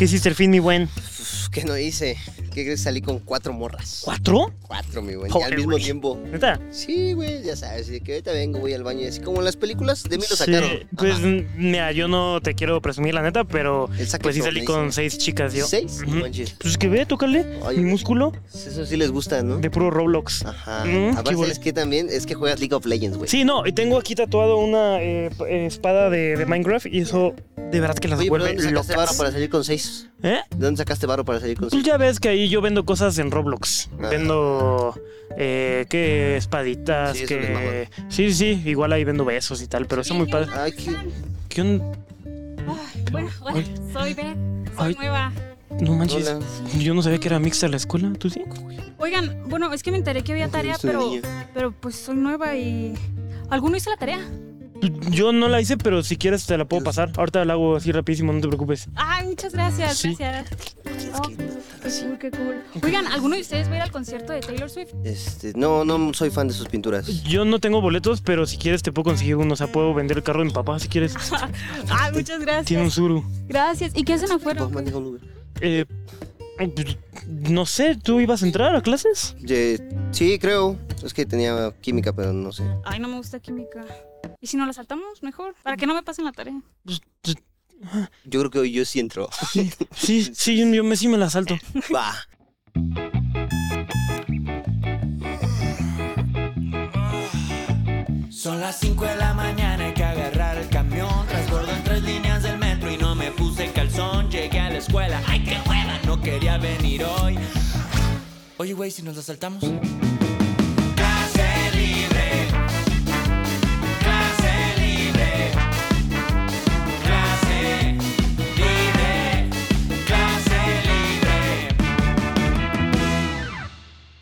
¿Qué hiciste el fin, mi buen? Uf, ¿Qué no hice? ¿Qué crees? Salí con cuatro morras. ¿Cuatro? Cuatro, mi buen. Joder, al mismo tiempo. ¿Neta? Sí, güey, ya sabes. de que ahorita vengo, voy al baño así como en las películas de mí lo Sí, sacaron. pues mira, yo no te quiero presumir la neta, pero pues sí salí con seis chicas yo. ¿Seis? No manches. Pues que ve, tócale. Oye, mi músculo Eso sí les gusta, ¿no? de puro Roblox. Ajá. Mm, Aparte, es que también es que juegas League of Legends, güey. Sí, no, y tengo aquí tatuado una eh, espada de, de Minecraft y eso de verdad que las Oye, ¿pero vuelve ¿dónde sacaste locas. varo para salir con seis? ¿Eh? ¿De dónde sacaste varo para salir con Pues seis? ya ves que ahí yo vendo cosas en Roblox. Ah. Vendo, eh, que espaditas, Sí, eso que... Sí, sí, igual ahí vendo besos y tal, pero está muy padre. Ay, qué... ¿Qué on- Ay, bueno, hola, Ay. soy Beth, soy Ay. nueva. No manches, Hola. yo no sabía que era mixta la escuela, ¿tú sí? Oigan, bueno, es que me enteré que había tarea, Es pero, pero pues soy nueva y... ¿Alguno hizo la tarea? Yo no la hice, pero si quieres te la puedo pasar. Ahorita la hago así rapidísimo, no te preocupes. Ay, muchas gracias, Sí. gracias. Oh, qué cool, qué cool. Oigan, ¿alguno de ustedes va a ir al concierto de Taylor Swift? Este, no, no soy fan de sus pinturas. Yo no tengo boletos, pero si quieres te puedo conseguir uno. O sea, puedo vender el carro de mi papá si quieres. Ay, muchas Tiene un gracias. suru. Gracias. ¿Y qué hacen afuera? No, maneja un Uber. Eh, pues, no sé, ¿tú ibas a entrar a clases? Sí, creo. Es que tenía química, pero no sé. Ay, no me gusta química. ¿Y si nos la saltamos? Mejor. Para que no me pasen la tarea. Pues, pues, Yo creo que hoy yo sí entro. sí, sí, yo, yo me, sí me la salto. Va. Son las 5 de la mañana, hay que agarrar el camión. Transbordo en tres líneas del metro y no me puse calzón. Llegué a la escuela, ay qué hueva, no quería venir hoy. Oye, güey, si nos la saltamos.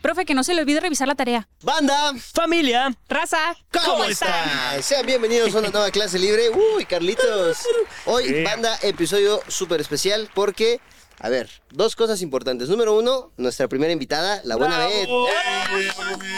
Profe, que no se le olvide revisar la tarea. ¡Banda! Familia, Raza, ¿Cómo, están? Sean bienvenidos a una nueva clase libre. Uy, Carlitos. Hoy, banda, episodio súper especial porque, a ver, dos cosas importantes. Número uno, nuestra primera invitada, la buena Beth.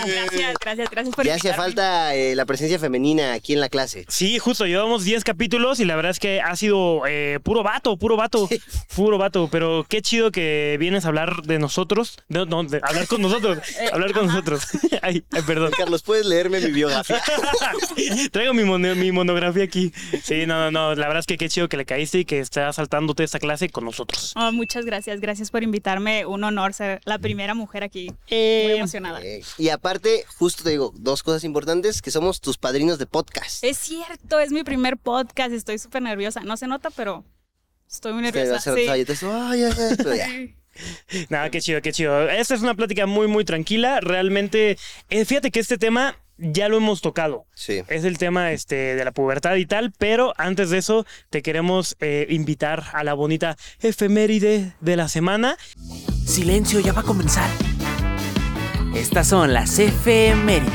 Gracias, gracias, gracias por Ya hacía falta eh, la presencia femenina aquí en la clase. Sí, justo, llevamos 10 capítulos y la verdad es que ha sido eh, puro vato, puro vato, puro vato, pero qué chido que vienes a hablar de nosotros, de, no, de hablar con nosotros, hablar con nosotros. Ay, ay, perdón. Carlos, ¿puedes leerme mi biografía? Traigo mi, mono- mi monografía aquí. Sí, no, no, no, la verdad es que qué chido que le caíste y que estás saltándote esta clase con nosotros. Oh, muchas gracias, gracias por invitarme. Un honor ser la primera mujer aquí. Muy Eh, emocionada. Eh, y aparte, justo te digo, dos cosas importantes, que somos tus padrinos de podcast. Es cierto, es mi primer podcast. Estoy súper nerviosa. No se nota, pero estoy muy Te va a nerviosa. Sí. Nada, qué chido, qué chido. Esta es una plática muy, muy tranquila. Realmente, eh, fíjate que este tema ya lo hemos tocado. Sí. Es el tema este, de la pubertad y tal, pero antes de eso te queremos eh, invitar a la bonita efeméride de la semana. Silencio, ya va a comenzar. Estas son las efemérides.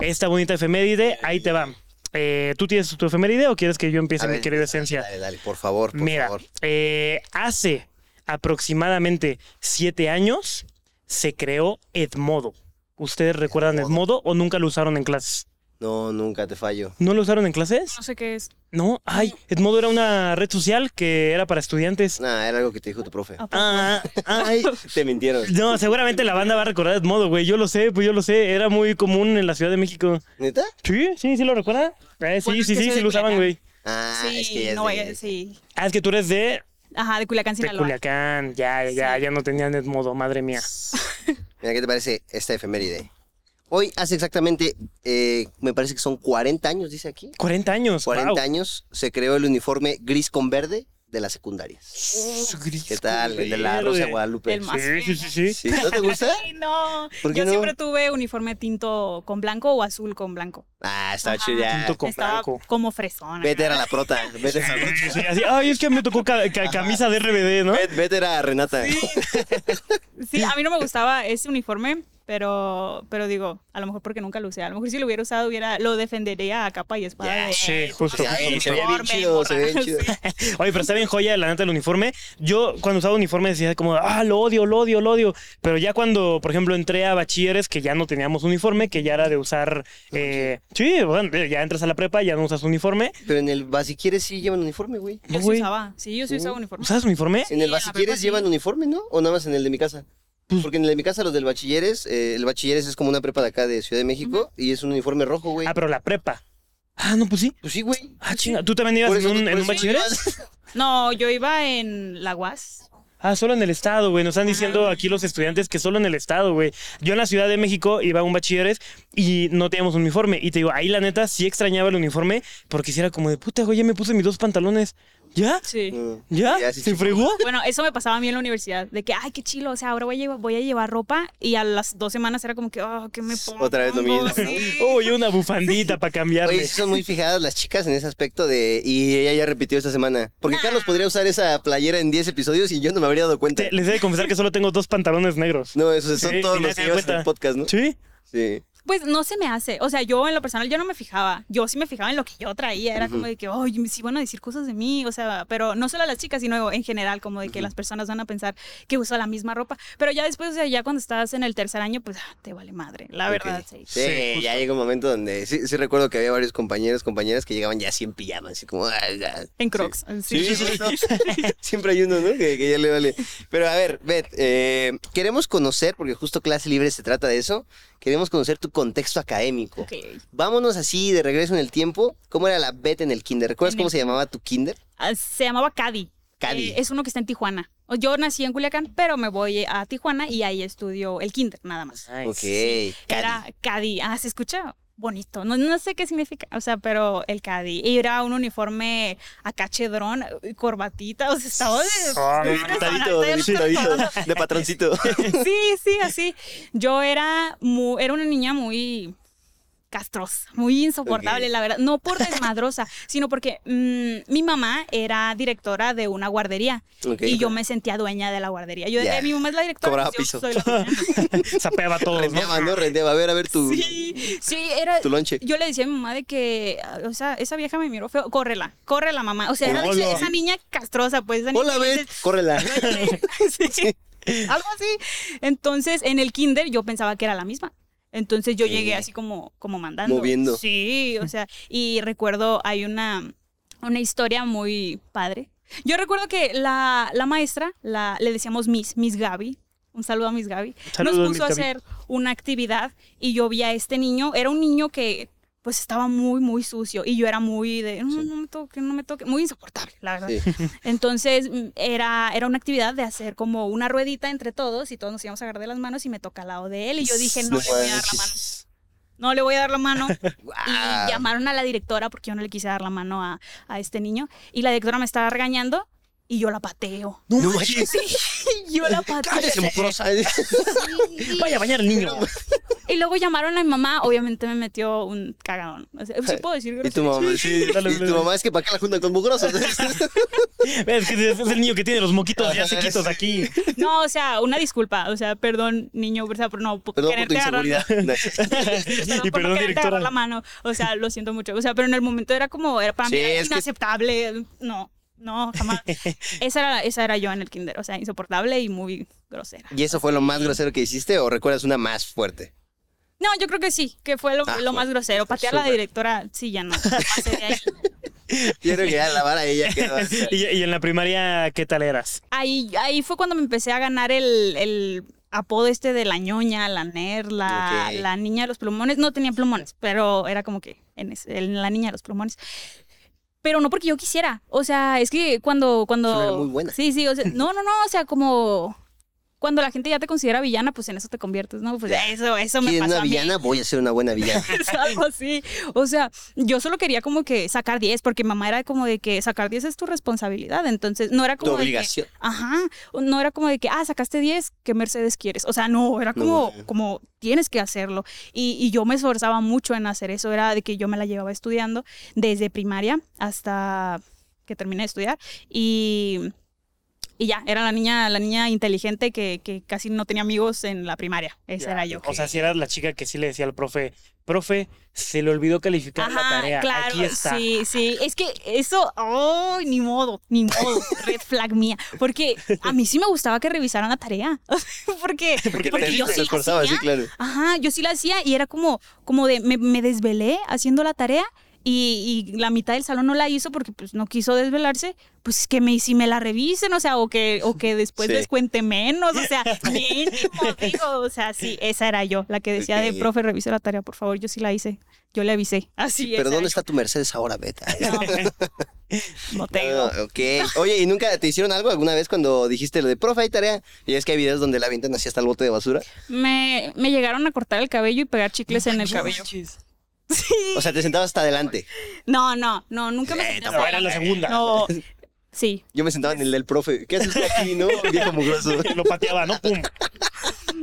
Esta bonita efeméride, ahí te va. Eh, ¿Tú tienes tu efeméride o quieres que yo empiece A mi ver, querida dale, esencia? Dale, dale, por favor, por Mira, favor. eh, hace aproximadamente siete años se creó Edmodo. ¿Ustedes recuerdan Edmodo. Edmodo o nunca lo usaron en clases? No, nunca te fallo. ¿No lo usaron en clases? No sé qué es. No, ay, Edmodo era una red social que era para estudiantes. Nah, era algo que te dijo tu profe. ¿A poco? Ah, ay. Te mintieron. No, seguramente la banda va a recordar Edmodo, güey. Yo lo sé, pues yo lo sé. Era muy común en la Ciudad de México. ¿Neta? Sí, sí, sí lo recuerda. Eh, sí, Bueno, sí, sí, sí lo usaban, güey. Ah, sí, es que ya es no, de- sí. Ah, es que tú eres de, Ajá, de Culiacán, de Sinaloa. Culiacán. Ya, ya, Sí. ya no tenían Edmodo, madre mía. Mira, ¿qué te parece esta efeméride? Hoy hace exactamente, eh, me parece que son 40 años, dice aquí. 40 años. 40 wow. años se creó el uniforme gris con verde de las secundarias. ¿Qué tal? El de la Rosa de Guadalupe. El más Sí, sí, sí, sí. Sí, ¿No te gusta? No. ¿Por qué Yo no? siempre tuve uniforme tinto con blanco o azul con blanco. Ah, estaba Ajá. chido ya. Tinto con Estaba blanco. como fresona. Vete era la prota. Vete era, Sí, sí, así, ay, es que me tocó ca- ca- camisa de RBD, ¿no? Vete- Vete era Renata. Sí, a mí no me gustaba ese uniforme Pero, pero digo, a lo mejor porque nunca lo usé. A lo mejor si lo hubiera usado, hubiera, lo defendería a capa y espada. de, sí, justo. Ya, "Ay, se veía bien chido, se veía bien chido. Sí. Oye, pero está bien joya la neta el uniforme. Yo cuando usaba uniforme decía como, ah, lo odio, lo odio, lo odio. Pero ya cuando, por ejemplo, entré a bachilleres que ya no teníamos uniforme, que ya era de usar... eh, sí, bueno, ya entras a la prepa, ya no usas uniforme. Pero en el Basiquieres sí llevan uniforme, güey. Yo sí usaba. Sí, yo sí usaba uniforme. ¿Usabas uniforme? En el Basiquieres llevan uniforme, ¿no? ¿O nada más en el de mi casa? Porque en el de mi casa, los del bachilleres, eh, el bachilleres es como una prepa de acá de Ciudad de México y es un uniforme rojo, güey. Ah, pero la prepa. Ah, no, pues sí. Pues sí, güey. Ah, chinga. ¿Tú también ibas Por en eso- un, por en un eso bachilleres? No, yo iba en la UAS. Ah, solo en el estado, güey. Nos están diciendo aquí los estudiantes que solo en el estado, güey. Yo en la Ciudad de México iba a un bachilleres y no teníamos uniforme. Y te digo, ahí la neta sí extrañaba el uniforme porque si era como de puta, güey, ya me puse mis dos pantalones. ¿Ya? Sí. ¿Ya? ¿Se fregó? Bueno, eso me pasaba a mí en la universidad, de que, ay, qué chilo, o sea, ahora voy a llevar, voy a llevar ropa y a las dos semanas era como que, oh, ¿qué me pongo? Otra vez lo mismo, ¿no? Sí. Uy, una bufandita para cambiarle. Oye, sí son muy fijadas las chicas en ese aspecto de... Y ella ya repitió esta semana. Porque Nah. Carlos podría usar esa playera en 10 episodios y yo no me habría dado cuenta. Te- les he de confesar que solo tengo dos pantalones negros. No, esos son Sí, todos los que llevas en el podcast, ¿no? ¿Sí? Sí. Pues no se me hace, o sea, yo en lo personal yo no me fijaba, yo sí me fijaba en lo que yo traía, era como de que, oye, sí van a decir cosas de mí, o sea, pero no solo a las chicas, sino en general, como de que las personas van a pensar que uso la misma ropa, pero ya después, o sea, ya cuando estás en el tercer año, pues ah, te vale madre, la verdad, sí. Sí, Sí, ya llegó un momento donde sí, sí recuerdo que había varios compañeros, compañeras que llegaban ya así en pijama, así como... "Ay, ya". En Crocs. Sí, Sí. sí, no. Siempre hay uno, ¿no? Que, que ya le vale. Pero a ver, Bet, eh, queremos conocer, porque justo clase libre se trata de eso, queremos conocer tu contexto académico. Ok. Vámonos así de regreso en el tiempo. ¿Cómo era la Bet en el kinder? ¿Recuerdas En cómo el se llamaba tu kinder? Ah, Se llamaba Cadi. Cadi. Eh, es uno que está en Tijuana. Yo nací en Culiacán, pero me voy a Tijuana y ahí estudio el kinder, nada más. Ok, Era Cadi. Ah, se escucha bonito. No, no sé qué significa, o sea, pero el Cadi. Y era un uniforme a cachedrón, corbatita, o sea, estaba de... Ah, De patroncito. Sí, sí, así. Yo era, mu- era una niña muy castrosa, muy insoportable, la verdad. No por desmadrosa, sino porque mm, mi mamá era directora de una guardería y yo me sentía dueña de la guardería. Yo mi mamá es la directora. Cobraba yo piso. soy la dueña". Sapeaba ¿no? Rendeaba, ¿no? Rendeaba. A ver, a ver tu, Sí, sí, era. tu lonche. Yo le decía a mi mamá de que, o sea, esa vieja me miró feo, córrela, córrela, mamá. O sea, era de Hola. esa, esa niña castrosa, pues. Esa niña Hola, dices, córrela. Sí, Algo así. Entonces, en el kinder yo pensaba que era la misma. Entonces yo llegué así como, como mandando. Moviendo. Sí, o sea, y recuerdo, hay una, una historia muy padre. Yo recuerdo que la, la maestra, la, le decíamos Miss, Miss Gaby. Un saludo a Miss Gaby. Saludos, Nos Miss puso a Gaby. hacer una actividad y yo vi a este niño. Era un niño que pues estaba muy, muy sucio y yo era muy de, no, no me toque, no me toque, muy insoportable, la verdad. Sí. Entonces mm, era, era una actividad de hacer como una ruedita entre todos y todos nos íbamos a agarrar de las manos y me toca al lado de él y yo dije, no, le voy a dar la mano. No le voy a dar la mano. Y llamaron a la directora porque yo no le quise dar la mano a, a este niño. Y la directora me estaba regañando y yo la pateo. No manches. Sí, yo la pateo. Cállese, mugrosa. Vaya a bañar al niño. Y luego llamaron a mi mamá, obviamente me metió un cagadón. O sea, ¿sí puedo decir Y tu mamá, sí, dale, y tu mamá es que para qué la juntan con mugrosos. Es que es el niño que tiene los moquitos ya sequitos aquí. No, o sea, una disculpa. O sea, perdón, niño, o sea, por no por Perdón por tu agarrar-. Y por perdón, no directora. la mano. O sea, lo siento mucho. O sea, pero en el momento era como, era para Sí, mí era que- inaceptable. No, no, jamás. esa, era, esa era yo en el kinder. O sea, insoportable y muy grosera. ¿Y eso fue lo más grosero que hiciste o recuerdas una más fuerte? No, yo creo que sí, que fue lo, Ah, lo más grosero. Patear a la directora, sí, ya no. Yo creo que ya la vara ella quedó. Y, y en la primaria, ¿qué tal eras? ahí, ahí fue cuando me empecé a ganar el, el apodo este de la ñoña, la ner, la, la niña de los plumones. No tenía plumones, pero era como que en, ese- en la niña de los plumones. Pero no porque yo quisiera. O sea, es que cuando... cuando muy buena. Sí, sí. O sea, no, no, no. O sea, como... Cuando la gente ya te considera villana, pues en eso te conviertes, ¿no? Pues eso, eso me ¿Quieres pasó una a mí. villana? Voy a ser una buena villana. Es algo así. O sea, yo solo quería como que sacar 10, porque mamá era como de que sacar 10 es tu responsabilidad. Entonces, no era Tu como. de que- obligación. ajá. No era como de que, ah, sacaste 10, ¿qué Mercedes quieres? O sea, no, era como, No. como tienes que hacerlo. Y, y yo me esforzaba mucho en hacer eso. Era de que yo me la llevaba estudiando desde primaria hasta que terminé de estudiar. Y y ya, era la niña, la niña inteligente que, que casi no tenía amigos en la primaria. Esa Ya, era yo. O sea, si eras la chica que sí le decía al profe, profe, se le olvidó calificar la tarea. claro, Aquí está. Sí, sí. Es que eso, ¡ay, ni modo, ni modo! Red flag mía. Porque a mí sí me gustaba que revisaran la tarea. porque, Porque, porque te, yo te sí la sí, hacía. claro. Ajá, yo sí la hacía y era como, como de, me, me desvelé haciendo la tarea y, y la mitad del salón no la hizo porque pues no quiso desvelarse, pues que me, si me la revisen, o sea, o que, o que después Sí. les cuente menos, o sea, mínimo, digo, o sea, sí, esa era yo, la que decía de, profe, revise la tarea, por favor, yo sí la hice, yo le avisé, así Pero esa ¿dónde está tu Mercedes ahora, Beta? No, no tengo. Ah, ok. Oye, ¿y nunca te hicieron algo alguna vez cuando dijiste lo de profe, hay tarea? Y es que hay videos donde la avientan así hasta el bote de basura. Me, me llegaron a cortar el cabello y pegar chicles en el cabello. O sea, te sentabas hasta adelante. No, no, no, nunca me Eh, senté hasta era la adelante. segunda. No, sí, Yo me sentaba en el del profe. ¿Qué haces tú aquí, no? Viejo mugroso. Lo pateaba, ¿no? ¡Pum!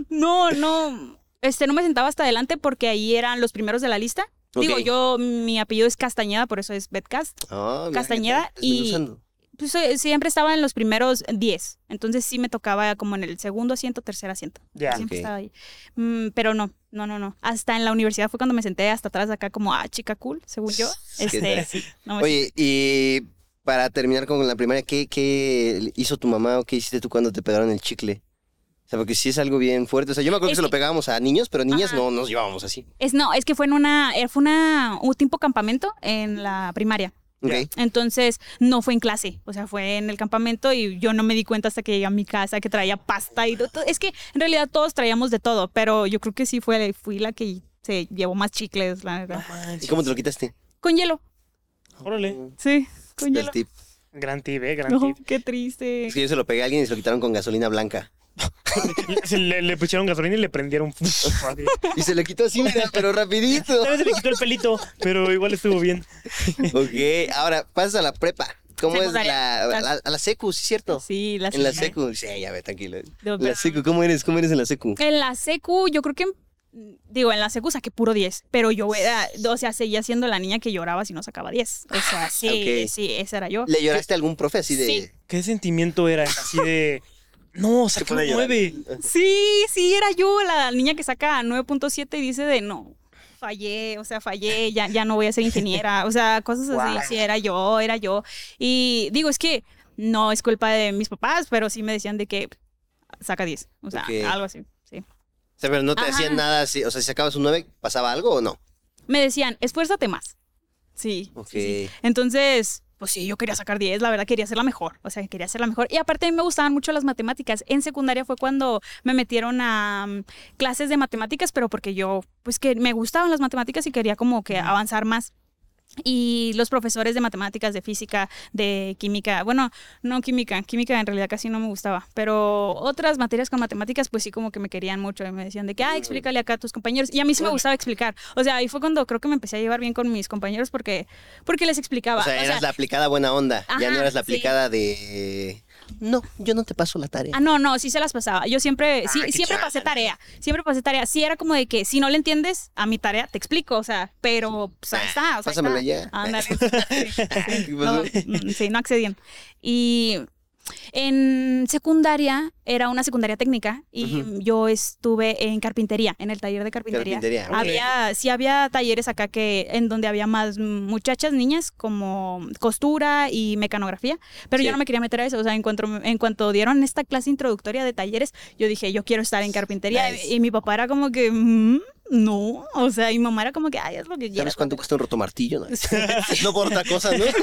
No, no. Este, no me sentaba hasta adelante porque ahí eran los primeros de la lista. Digo, yo, mi apellido es Castañeda, por eso es Betcast. Ah, mira, Castañeda y- Desmenuzando. Pues siempre estaba en los primeros 10. Entonces sí me tocaba como en el segundo asiento, tercer asiento. Ya. Siempre estaba ahí. Mm, pero no, no, no, no. Hasta en la universidad fue cuando me senté hasta atrás de acá como, ah, chica cool, según yo. ¿Qué Este, no me Oye, y para terminar con la primaria, ¿qué, ¿qué hizo tu mamá o qué hiciste tú cuando te pegaron el chicle? O sea, porque sí es algo bien fuerte. O sea, yo me acuerdo Es que se lo pegábamos a niños, pero niñas Ajá. no nos llevábamos así. Es no, es que fue en una, eh, fue una, un tipo campamento en la primaria. Entonces, no fue en clase, o sea, fue en el campamento y yo no me di cuenta hasta que llegué a mi casa que traía pasta y todo. Es que en realidad todos traíamos de todo, pero yo creo que sí fue, fui la que se llevó más chicles, la neta. ¿Y cómo te lo quitaste? Con hielo, Órale. sí, con El hielo. tip. Gran tip, ¿eh? Gran No, tip. qué triste. Es que yo se lo pegué a alguien y se lo quitaron con gasolina blanca. Se le, le pusieron gasolina y le prendieron. Y se le quitó así, mira, pero rapidito. Tal vez se le quitó el pelito, pero igual estuvo bien. Ok, ahora pasas a la prepa. ¿Cómo es la, a la, la secu, sí es cierto? Sí, la En la secu, sí, ya ve, tranquilo. No, La secu, ¿cómo eres? ¿Cómo eres en la secu? En la secu, yo creo que, digo, en la secu saqué puro 10, pero yo era, o sea, seguía siendo la niña que lloraba si no sacaba 10. O sea, sí, Ok. sí, esa era yo. ¿Le lloraste a algún profe así de...? Sí. ¿Qué sentimiento era? Así de. No, Se saqué pone a un llorar. 9. Sí, sí, era yo la niña que saca 9.7 y dice de no, fallé, o sea, fallé, ya, ya no voy a ser ingeniera, o sea, cosas así, sí, era yo, era yo. Y digo, es que no es culpa de mis papás, pero sí me decían de que saca 10, o sea, algo así, sí. O sea, pero no te Ajá. hacían nada así. O sea, si sacabas un 9, ¿pasaba algo o no? Me decían, esfuérzate más. Sí. Ok. sí, sí. Entonces, pues sí, yo quería sacar 10, la verdad quería ser la mejor, o sea, quería ser la mejor. Y aparte a mí me gustaban mucho las matemáticas. En secundaria fue cuando me metieron a mm, clases de matemáticas, pero porque yo, pues que me gustaban las matemáticas y quería como que avanzar más. Y los profesores de matemáticas, de física, de química, bueno, no química, química en realidad casi no me gustaba, pero otras materias con matemáticas pues sí como que me querían mucho y me decían de que, ah, explícale acá a tus compañeros. Y a mí sí me gustaba explicar. O sea, ahí fue cuando creo que me empecé a llevar bien con mis compañeros porque, porque les explicaba. O sea, eras la aplicada buena onda. ya no eras la sí. aplicada de... No, yo no te paso la tarea. Ah, no, no, sí se las pasaba. Yo siempre, sí, Ay, qué siempre pasé tarea. Siempre pasé tarea. Sí, era como de que si no le entiendes a mi tarea, te explico. O sea, pero pues, ahí está. O sea, ahí Pásamela está. ya. Ándale. Sí, sí, ¿Qué no, mm, sí, no accedían. Y en secundaria, era una secundaria técnica y yo estuve en carpintería, en el taller de carpintería. Había, sí había talleres acá que en donde había más muchachas, niñas, como costura y mecanografía, pero Sí. yo no me quería meter a eso. O sea, en cuanto, en cuanto dieron esta clase introductoria de talleres, yo dije, yo quiero estar en carpintería. Nice. Y, mi papá era como que, "Mm, no. O sea, y mi mamá era como que, ay, es lo que quieras. ¿Sabes cuánto cuesta un rotomartillo? No, no por otra cosa, ¿no?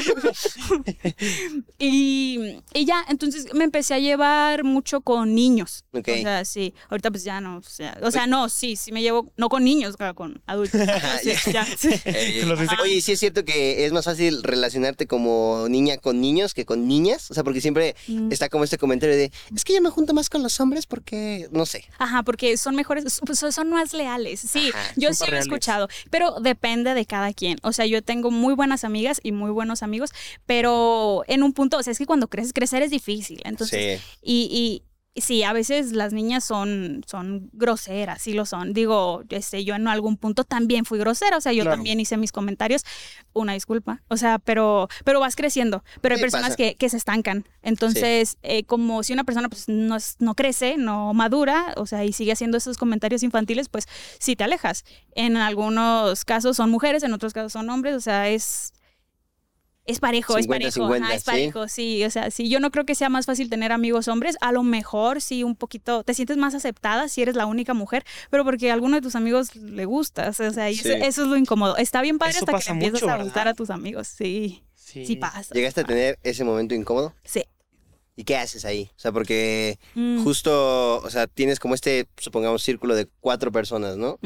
Y, y ya, entonces me empecé a llevar mucho con niños. Ok. O sea, sí. Ahorita pues ya no. O sea, o sea, no, sí, sí me llevo, no con niños, claro, con adultos. Sí, ya, sí. Eh, Oye, sí es cierto que es más fácil relacionarte como niña con niños que con niñas. O sea, porque siempre Mm. está como este comentario de, es que yo me junto más con los hombres porque, no sé. Ajá, porque son mejores, pues, son más leales. Sí, Ajá, yo sí lo he escuchado, pero depende de cada quien. O sea, yo tengo muy buenas amigas y muy buenos amigos, pero en un punto, o sea, es que cuando creces, crecer es difícil. Entonces, y, y Sí, a veces las niñas son, son groseras, sí lo son. Digo, este, yo en algún punto también fui grosera, o sea, yo Claro. también hice mis comentarios, una disculpa, o sea, pero, pero vas creciendo, pero hay personas que, que se estancan. Entonces, eh, como si una persona pues no, no crece, no madura, o sea, y sigue haciendo esos comentarios infantiles, pues sí te alejas. En algunos casos son mujeres, en otros casos son hombres, o sea, es... Es parejo, 50, es parejo, 50, ajá, es ¿sí? parejo, sí, o sea, sí, yo no creo que sea más fácil tener amigos hombres, a lo mejor sí un poquito, te sientes más aceptada si eres la única mujer, pero porque a alguno de tus amigos le gustas, o sea, y eso, Sí. eso es lo incómodo. Está bien padre Eso hasta que le empiezas mucho, a ¿verdad? gustar a tus amigos, sí, Sí. sí pasa. ¿Llegaste a tener ese momento incómodo? Sí. ¿Y qué haces ahí? O sea, porque Mm, justo, o sea, tienes como este, supongamos, círculo de cuatro personas, ¿no?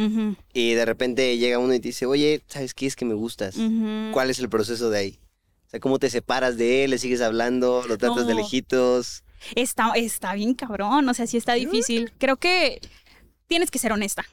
Y de repente llega uno y te dice, oye, ¿sabes qué es que me gustas? ¿Cuál es el proceso de ahí? Sea, ¿cómo te separas de él? ¿Le sigues hablando? ¿Lo tratas de lejitos? Está, está bien cabrón, o sea, sí está difícil. Creo que tienes que ser honesta,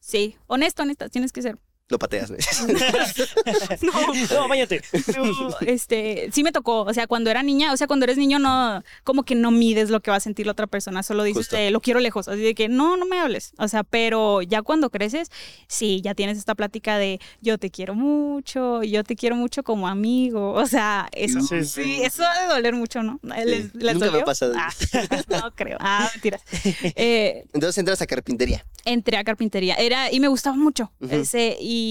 sí, honesta, honesta, tienes que ser. Lo pateas. ¿no? No, váyate. No, este, sí me tocó, o sea, cuando era niña, o sea, cuando eres niño no, como que no mides lo que va a sentir la otra persona, solo dices, lo quiero lejos, así de que no, no me hables, o sea, pero ya cuando creces, sí, ya tienes esta plática de yo te quiero mucho, yo te quiero mucho como amigo, o sea, eso, Sí, sí, sí. eso ha de doler mucho, ¿no? ¿Les, les Nunca me ha pasado. Ah, no creo, ah, mentiras. Eh, Entonces entras a carpintería. entré a carpintería. Era, y me gustaba mucho. Ujú. ese, y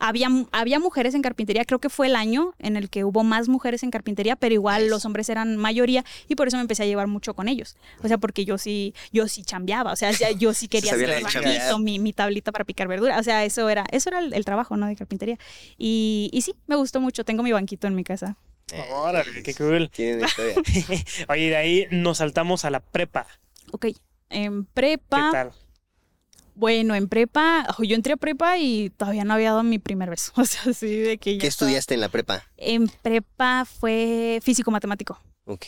había, había mujeres en carpintería. Creo que fue el año en el que hubo más mujeres en carpintería, pero igual los hombres eran mayoría y por eso me empecé a llevar mucho con ellos. O sea, porque yo sí, yo sí chambeaba. O sea, yo sí quería hacer chambear. mi, mi tablita para picar verdura. O sea, eso era, eso era el, el trabajo, ¿no? De carpintería. Y, y sí, me gustó mucho. Tengo mi banquito en mi casa. Órale, qué cool. Oye, de ahí nos saltamos a la prepa. Ok. En ¿Qué prepa. tal? Bueno, en prepa, yo entré a prepa y todavía no había dado mi primer beso. O sea, sí, de que ¿Qué estaba- estudiaste en la prepa? En prepa fue físico-matemático. Ok.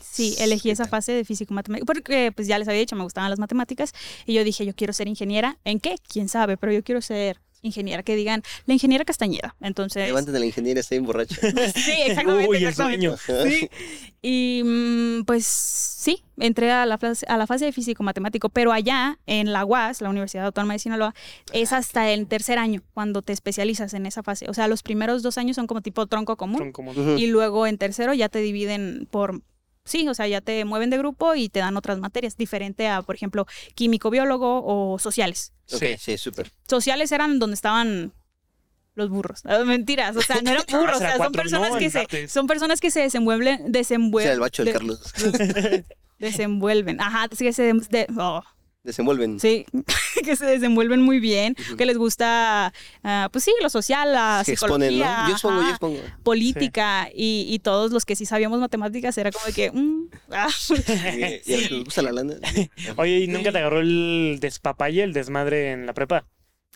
Sí, elegí ¿Qué esa fase de físico-matemático porque pues ya les había dicho, me gustaban las matemáticas y yo dije, yo quiero ser ingeniera. ¿En qué? ¿Quién sabe? Pero yo quiero ser ingeniera, que digan la ingeniera Castañeda. Entonces, Levántate la ingeniería, estoy borracho. sí, exactamente. Uy, el sueño. Sí. Y mm, pues sí, entré a la, fase, a la fase de físico-matemático, pero allá en la UAS, la Universidad Autónoma de Sinaloa, es hasta el tercer año cuando te especializas en esa fase. O sea, los primeros dos años son como tipo tronco común como- Ujú. y luego en tercero ya te dividen por... Sí, o sea, ya te mueven de grupo y te dan otras materias, diferente a, por ejemplo, químico, biólogo o sociales. Ok, Sí. sí, súper. Sociales eran donde estaban los burros. Ah, Mentiras, o sea, no eran burros, o sea, son personas no, que se son personas que se desenvuelven O sea, desenvuelven el bacho de- Carlos. desenvuelven. Ajá, sí que se de- oh, Desenvuelven. sí, que se desenvuelven muy bien, que les gusta ah, pues sí, lo social, la que exponen, psicología, ¿no? Yo expongo, yo expongo. política y, y todos los que sí sabíamos matemáticas era como de que mm, ah, Y, y a los que les gusta la lana. Oye, ¿y nunca te agarró el despapalle, el desmadre en la prepa?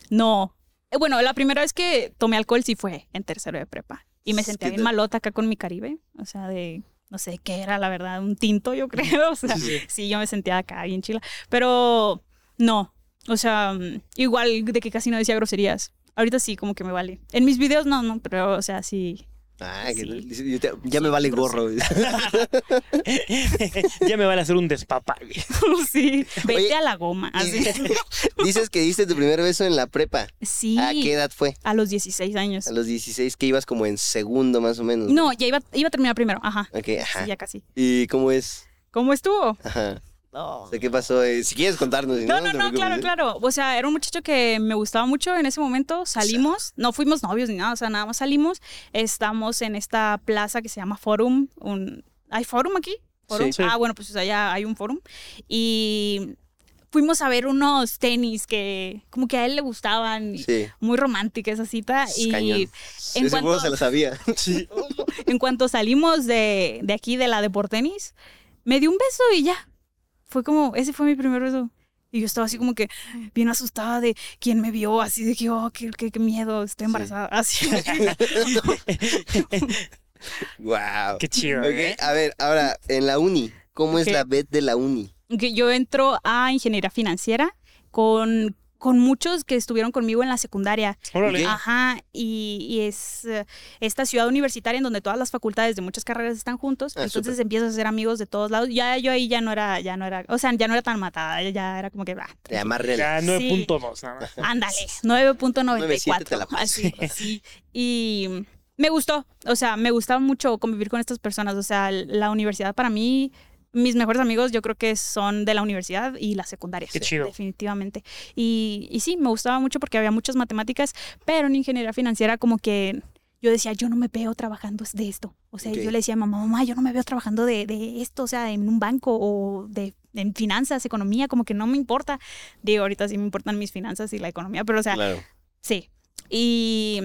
No. Eh, Bueno, la primera vez que tomé alcohol sí fue en tercero de prepa. Y me sentía bien malota acá con mi Caribe. O sea, de, no sé qué era, la verdad, un tinto, yo creo. O sea, sí, yo me sentía acá bien chila. Pero no. O sea, igual de que casi no decía groserías. Ahorita sí, como que me vale. En mis videos no, no, pero, o sea, sí. Ah, que Sí. ya me vale gorro. ya me van a hacer un despapalle. sí. Vete Oye, a la goma. Así. Dices que diste tu primer beso en la prepa. Sí. ¿A qué edad fue? A los 16 años. A los 16, que ibas como en segundo más o menos. No, ya iba, iba a terminar primero. Ajá. Ok, ajá. Sí, ya casi. ¿Y cómo es? ¿Cómo estuvo? Ajá. Oh. ¿Qué pasó? Eh, si quieres contarnos. No, no, no, preocupes, claro, ¿eh? claro. O sea, era un muchacho que me gustaba mucho en ese momento. Salimos, no fuimos novios ni nada, o sea, nada más salimos. Estamos en esta plaza que se llama Forum. Un... ¿Hay Forum aquí? ¿Forum? Sí, sí. Ah, bueno, pues allá hay un Forum. Y fuimos a ver unos tenis que como que a él le gustaban. Sí. Muy romántica esa cita. es Y cañón. en Ese cuanto- se lo sabía. en cuanto salimos de, de aquí, de la de por tenis, me dio un beso y ya. Fue como, ese fue mi primer beso. Y yo estaba así como que bien asustada de quién me vio, así de que, oh, qué, qué- qué miedo, estoy embarazada. Así. wow. Qué chido. Ok, ¿eh? a ver, ahora, en la uni, ¿cómo es la bet de la uni? que yo entro a ingeniería financiera con con muchos que estuvieron conmigo en la secundaria. Órale. Ajá, y, y es eh, esta ciudad universitaria en donde todas las facultades de muchas carreras están juntos, Ah, entonces súper. empiezas a hacer amigos de todos lados. Ya yo ahí ya no era, ya no era, o sea, ya no era tan matada, ya era como que, ah, Ya, más real. Ya Sí. 9.2 nada más. Ándale, 9.7 te la 9.94. paso. Así, sí. Y me gustó, o sea, me gustaba mucho convivir con estas personas. O sea, la universidad para mí, mis mejores amigos yo creo que son de la universidad y la secundaria. Qué chido. Definitivamente. Y, y sí, me gustaba mucho porque había muchas matemáticas, pero en ingeniería financiera como que yo decía, yo no me veo trabajando de esto. O sea, yo le decía a mamá, mamá, yo no me veo trabajando de, de esto, o sea, en un banco o de en finanzas, economía, como que no me importa. Digo, ahorita sí me importan mis finanzas y la economía, pero o sea, Claro. Sí. Y,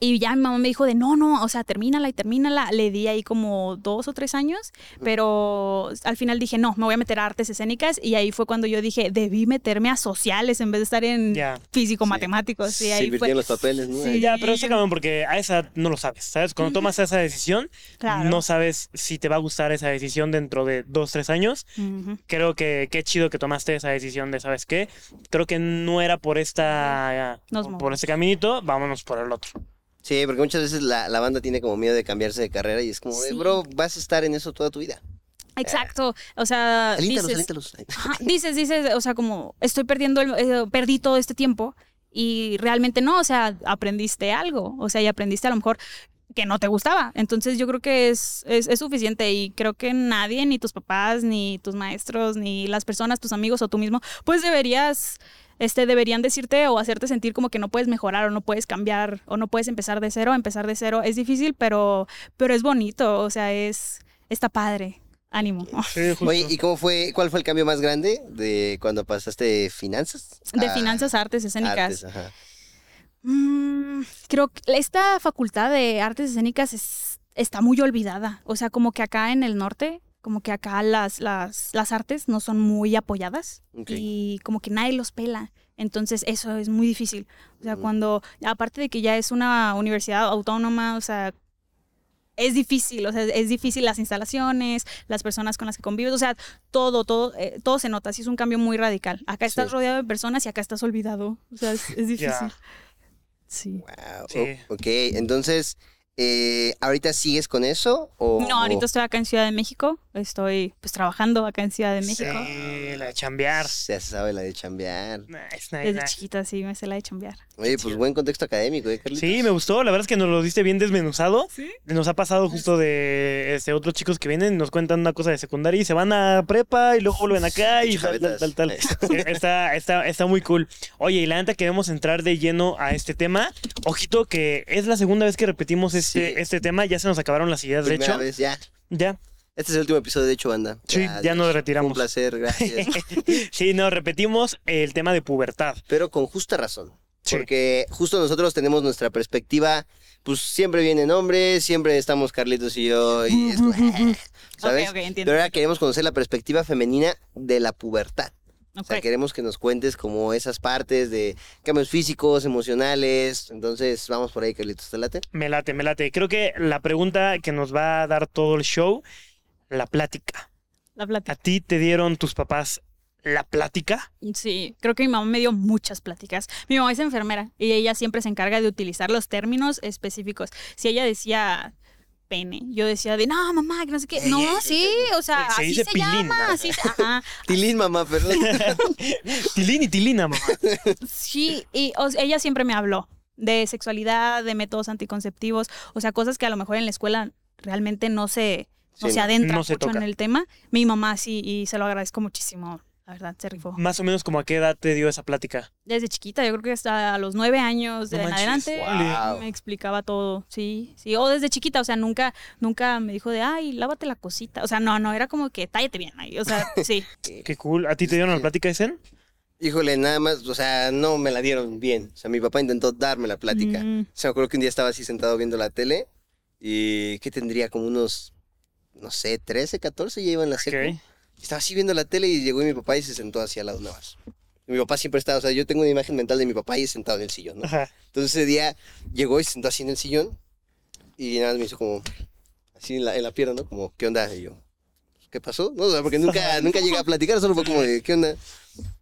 y ya mi mamá me dijo de no, no, o sea, termínala y termínala. Le di ahí como dos o tres años, pero al final dije, no, me voy a meter a artes escénicas. Y ahí fue cuando yo dije, debí meterme a sociales en vez de estar en Ya. físico-matemáticos. Se Y ahí invirtieron fue. los papeles, ¿no? Sí. Ya, pero está cabrón porque a esa no lo sabes, ¿sabes? Cuando tomas esa decisión, Claro. no sabes si te va a gustar esa decisión dentro de dos, tres años. Ujú. Creo que qué chido que tomaste esa decisión de, ¿sabes qué? Creo que no era por esta Nos por movemos. este caminito, vámonos por el otro. Sí, porque muchas veces la, la banda tiene como miedo de cambiarse de carrera y es como, Sí. bro, vas a estar en eso toda tu vida. Exacto. O sea, Alíntalos, dices, alíntalos. Ajá, dices, dices, o sea, como estoy perdiendo, el- eh, perdí todo este tiempo y realmente no, o sea, aprendiste algo, o sea, y aprendiste a lo mejor que no te gustaba. Entonces yo creo que es, es, es suficiente y creo que nadie, ni tus papás, ni tus maestros, ni las personas, tus amigos o tú mismo, pues deberías, este, deberían decirte o hacerte sentir como que no puedes mejorar o no puedes cambiar o no puedes empezar de cero. Empezar de cero es difícil, pero, pero es bonito, o sea, es, está padre. Ánimo. Sí. Oye, ¿y cómo fue, cuál fue el cambio más grande de cuando pasaste de finanzas? De finanzas a artes escénicas. artes? Ajá. Mm, creo que esta facultad de artes escénicas es, está muy olvidada. O sea, como que acá en el norte, como que acá las, las, las artes no son muy apoyadas y como que nadie los pela. Entonces eso es muy difícil. O sea, cuando, aparte de que ya es una universidad autónoma, o sea, es difícil, o sea, es difícil las instalaciones, las personas con las que convives, o sea, todo, todo, eh, todo se nota, sí es un cambio muy radical. Acá estás Sí. rodeado de personas y acá estás olvidado, o sea, es, es difícil. Sí. Wow. Sí. o- ok, entonces, eh, ¿ahorita sigues con eso? O, No, ahorita estoy acá en Ciudad de México. Estoy pues trabajando acá en Ciudad de México. Sí, la de chambear. Ya se sabe la de chambear. Nice, nice, Desde nice. chiquita sí me sé la de chambear. Oye, pues buen contexto académico, ¿eh, Carlitos? Sí, me gustó. La verdad es que nos lo diste bien desmenuzado. Sí. Nos ha pasado justo de este, otros chicos que vienen y nos cuentan una cosa de secundaria y se van a prepa y luego vuelven acá y tal, tal, tal, tal. Está, está, está muy cool. Oye, y la neta queremos entrar de lleno a este tema. Ojito que es la segunda vez que repetimos este, Sí. este tema. Ya se nos acabaron las ideas, de Primera hecho. vez, ya. Ya. Este es el último episodio, de hecho, banda. Sí, ya nos Un retiramos. placer, gracias. Sí, no, repetimos el tema de pubertad. Pero con justa razón. Sí. Porque justo nosotros tenemos nuestra perspectiva, pues siempre vienen hombres, siempre estamos Carlitos y yo, y es ¿sabes? Ok, ok, entiendo. Pero ahora queremos conocer la perspectiva femenina de la pubertad. O sea, queremos que nos cuentes como esas partes de cambios físicos, emocionales. Entonces, vamos por ahí, Carlitos, ¿te late? Me late, me late. Creo que la pregunta que nos va a dar todo el show, la plática. La ¿A plática. ti te dieron tus papás la plática? Sí, creo que mi mamá me dio muchas pláticas. Mi mamá es enfermera y ella siempre se encarga de utilizar los términos específicos. Si ella decía pene, yo decía de no, mamá, que no sé qué. No, sí, o sea, Se así dice se pilín, llama. ¿no? Así se- ajá. Tilín, mamá, perdón. Tilín y tilina, mamá. Sí, y o sea, ella siempre me habló de sexualidad, de métodos anticonceptivos, o sea, cosas que a lo mejor en la escuela realmente no se, no Sí, se adentra No se mucho toca. en el tema. Mi mamá sí, y se lo agradezco muchísimo, la verdad, se rifó. Más o menos como a qué edad te dio esa plática. Desde chiquita, yo creo que hasta los nueve años de No en adelante wow. me explicaba todo, sí, sí, o desde chiquita, o sea, nunca, nunca me dijo de, ay, lávate la cosita, o sea, no, no, era como que tállate bien ahí, o sea, sí. Qué cool. ¿A ti te dieron la plática, Esen? Híjole, nada más, o sea, no me la dieron bien. O sea, mi papá intentó darme la plática. Mm. O sea, me acuerdo que un día estaba así sentado viendo la tele y que tendría como unos, no sé, 13, 14, ya iba en la seco. Ok. Estaba así viendo la tele y llegó mi papá y se sentó así al lado nada más. Y mi papá siempre estaba, o sea, yo tengo una imagen mental de mi papá ahí sentado en el sillón, ¿no? Ajá. Entonces ese día llegó y se sentó así en el sillón y nada más me hizo como, así en la, en la pierna, ¿no? Como, ¿qué onda? Y yo, ¿qué pasó? No, o sea, porque nunca, nunca llegué a platicar, solo fue como de, ¿qué onda?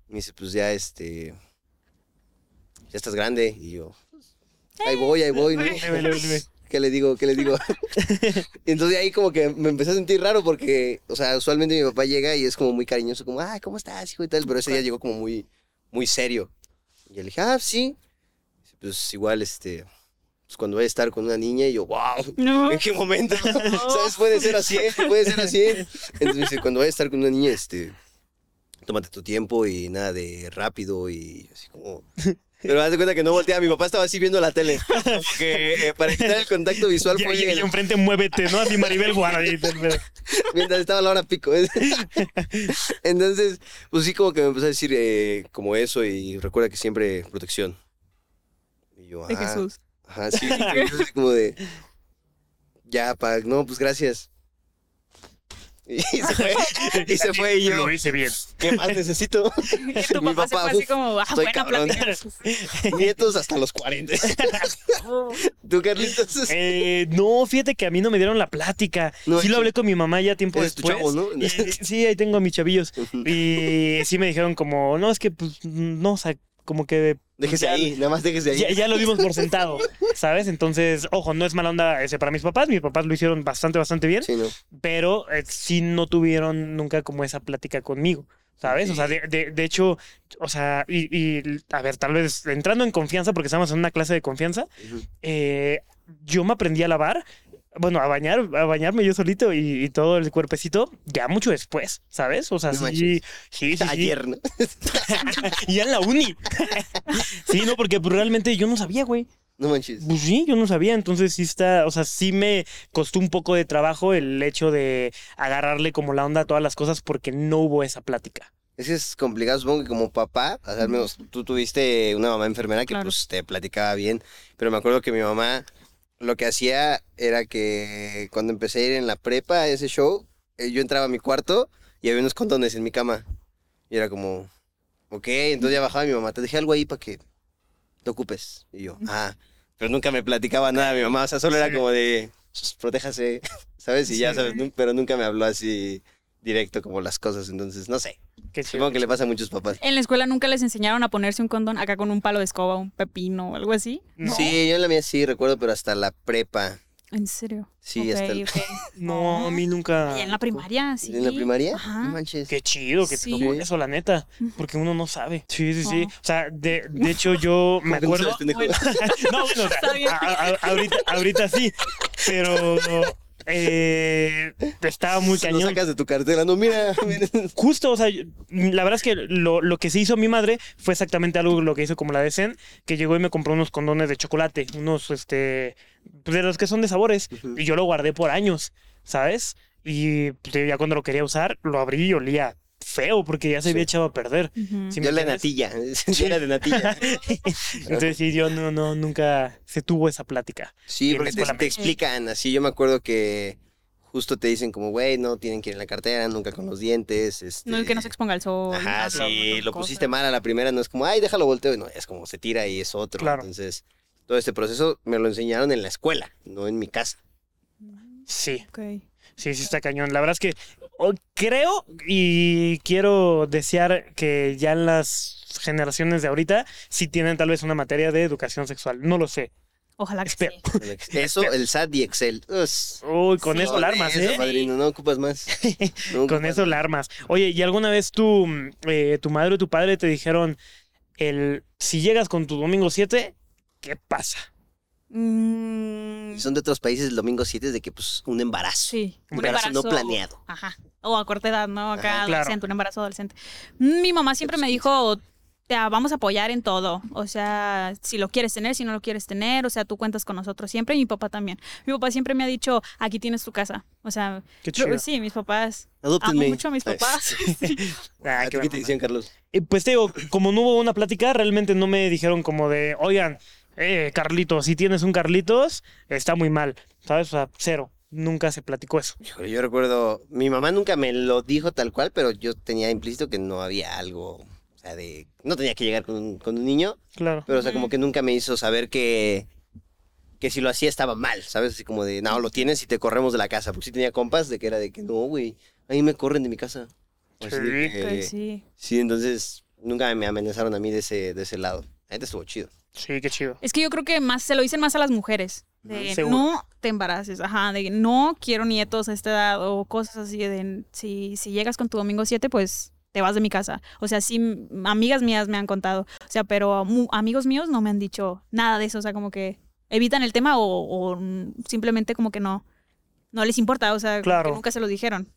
Me dice, pues ya, este, ya estás grande. Y yo, ahí voy, ahí voy, ¿no? ¿Qué le digo? ¿Qué le digo? y entonces ahí como que me empecé a sentir raro porque, o sea, usualmente mi papá llega y es como muy cariñoso, como, ay, ¿cómo estás, hijo y tal? Pero ese día llegó como muy, muy serio. Y yo le dije, ah, sí. Pues igual, este, pues cuando vaya a estar con una niña, y yo, wow, No. ¿en qué momento? ¿Sabes? Puede ser así, puede ser así. Entonces dice, cuando vaya a estar con una niña, este, tómate tu tiempo y nada de rápido y así como... Pero haz de cuenta que no volteaba, mi papá estaba así viendo la tele. Porque eh, para evitar el contacto visual Y, fue y- y el- enfrente muévete, ¿no? Así Maribel Guardia. mientras estaba la hora pico. ¿eh? Entonces, pues sí, como que me empezó a decir eh, como eso y recuerda que siempre protección. Y yo, De "Ah". Jesús. Ajá, sí, como de, ya, pa, no, pues gracias. Y se fue, y se fue y yo, Lo hice bien. ¿qué más necesito? Y tu Mi papá, se papá, fue así como, ah, estoy buena cabrón. plática. Nietos hasta los 40. ¿Tú, Carlitos? Eh, no, fíjate que a mí no me dieron la plática. No, sí lo hablé con mi mamá ya tiempo Eres tu después. chavo, ¿no? Y- sí, ahí tengo a mis chavillos. Y sí me dijeron como, no, es que pues no, o sea, como que... Déjese ya- ahí, nada más déjese ahí. Ya, ya lo dimos por sentado, ¿sabes? Entonces, ojo, no es mala onda ese para mis papás. Mis papás lo hicieron bastante, bastante bien. Sí, ¿no? pero eh, sí no tuvieron nunca como esa plática conmigo, ¿sabes? O sea, de, de- de hecho, o sea, y, y, a ver, tal vez entrando en confianza, porque estamos en una clase de confianza, eh, yo me aprendí a lavar, bueno, a bañar, a bañarme yo solito y, y todo el cuerpecito ya mucho después, ¿sabes? O sea, No sí, manches. sí, sí, sí. Ayer, ¿no? y ya en la uni. sí, no, porque pues, realmente yo no sabía, güey. No manches. Pues sí, yo no sabía, entonces sí está, o sea, sí me costó un poco de trabajo el hecho de agarrarle como la onda a todas las cosas porque no hubo esa plática. Es que es complicado, supongo que como papá, o sea, al menos tú tuviste una mamá enfermera que Claro. pues te platicaba bien, pero me acuerdo que mi mamá lo que hacía era que cuando empecé a ir en la prepa a ese show, eh, yo entraba a mi cuarto y había unos condones en mi cama. Y era como, ok, entonces ya bajaba mi mamá, te dejé algo ahí para que te ocupes. Y yo, ah, pero nunca me platicaba nada mi mamá, o sea, solo era como de, "Sh, protéjase, ¿sabes? Y ya. ¿sabes? Pero nunca me habló así directo como las cosas, entonces, no sé. Qué chido. Supongo que le pasa a muchos papás. En la escuela nunca les enseñaron a ponerse un condón acá con un palo de escoba, un pepino o algo así. No. Sí, yo en la mía sí recuerdo, pero hasta la prepa. ¿En serio? Sí, hasta el- ok. No, a mí nunca. Y en la primaria, sí. ¿En la primaria? Ajá. No manches. Qué chido que te tocó eso, la neta. Porque uno no sabe. Sí, sí, sí. O sea, de, de hecho, yo me ¿Cómo que no acuerdo. No, bueno, o sea, a- a- ahorita, ahorita sí. Pero eh, estaba muy Lo cañón. sacas de tu cartera, no, mira. mira. Justo, o sea, la verdad es que lo, lo que se hizo mi madre fue exactamente algo lo que hizo como la de Zen, que llegó y me compró unos condones de chocolate, unos, este, pues, de los que son de sabores, y yo lo guardé por años, ¿sabes? Y pues, ya cuando lo quería usar, lo abrí y olía feo porque ya se había Sí. echado a perder. Ujú. ¿Sí me Yo la natilla. Sí, era de natilla. Entonces sí, yo no, no, nunca se tuvo esa plática. Sí, porque la te, explican así. Yo me acuerdo que justo te dicen como, güey, no tienen que ir en la cartera, nunca con los dientes. Este... No, que no se exponga al sol. Ajá, bla, lo cosas. pusiste mal a la primera, no es como, ay, déjalo volteo. No, es como se tira y es otro. Claro. Entonces, todo este proceso me lo enseñaron en la escuela, no en mi casa. Sí, Ok. sí, sí está cañón. La verdad es que creo y quiero desear que ya en las generaciones de ahorita sí tienen tal vez una materia de educación sexual. No lo sé. Ojalá que Espero. sí. Eso, el SAT y Excel. Uy, con Sí. eso la armas, Eso, ¿eh? padrino, no ocupas más. No Con eso la armas. Oye, ¿y alguna vez tú, mm, eh, tu madre o tu padre te dijeron el si llegas con tu domingo 7, ¿qué pasa? Mm, Si son de otros países, el domingo 7 es de que, pues, un embarazo. sí. Un embarazo no planeado. Ajá. O a corta edad, ¿no? Acá Ajá, claro. adolescente, un embarazo adolescente. Mm, Mi mamá siempre me dijo, te vamos a apoyar en todo. O sea, si lo quieres tener, si no lo quieres tener, o sea, tú cuentas con nosotros siempre. Y mi papá también. Mi papá siempre me ha dicho, aquí tienes tu casa. O sea, Qué chido. sí, mis papás. Adóptenme. Amo mucho a mis Ay. papás. Ah, ¿A qué qué te decían, Carlos? Eh, Pues te digo, como no hubo una plática, realmente no me dijeron como de, oigan, eh, Carlitos, si tienes un Carlitos, está muy mal, ¿sabes? O sea, cero. Nunca se platicó eso. Híjole, yo recuerdo, mi mamá nunca me lo dijo tal cual, pero yo tenía implícito que no había algo, o sea, de, no tenía que llegar con un, con un niño, Claro. pero o sea, como Ujú. que nunca me hizo saber que, que si lo hacía estaba mal, ¿sabes? Así como de, no, lo tienes y te corremos de la casa, porque sí tenía compas de que era de que, no, güey, a mí me corren de mi casa. De Sí. que- Ok, sí. sí, entonces nunca me amenazaron a mí de ese, de ese lado. La neta estuvo chido. Sí, qué chido. Es que yo creo que más se lo dicen más a las mujeres. De Seguro. no te embaraces, ajá, de no quiero nietos a esta edad o cosas así de si, si llegas con tu domingo 7, pues te vas de mi casa. O sea, sí, amigas mías me han contado. O sea, pero mu- amigos míos no me han dicho nada de eso. O sea, como que evitan el tema o, o, simplemente como que no, no les importa. O sea, Claro. que nunca se lo dijeron.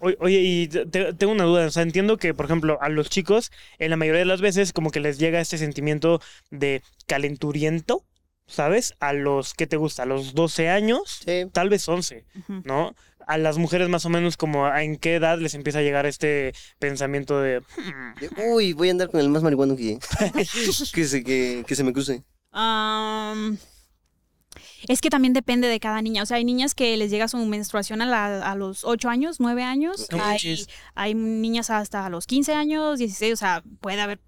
Oye, oye, y te- te- tengo una duda. O sea, entiendo que, por ejemplo, a los chicos, en la mayoría de las veces, como que les llega este sentimiento de calenturiento, ¿sabes? A los, ¿qué te gusta? A los 12 años, Sí. tal vez 11, Ujú. ¿no? A las mujeres más o menos como a- en qué edad les empieza a llegar este pensamiento de... "Hmm, De, Uy, voy a andar con el más marihuano que, que, se, que, que se me cruce. Am, es que también depende de cada niña. O sea, hay niñas que les llega su menstruación a, la- a los 8 años, 9 años. No hay, hay niñas hasta los 15 años, 16. O sea, puede haber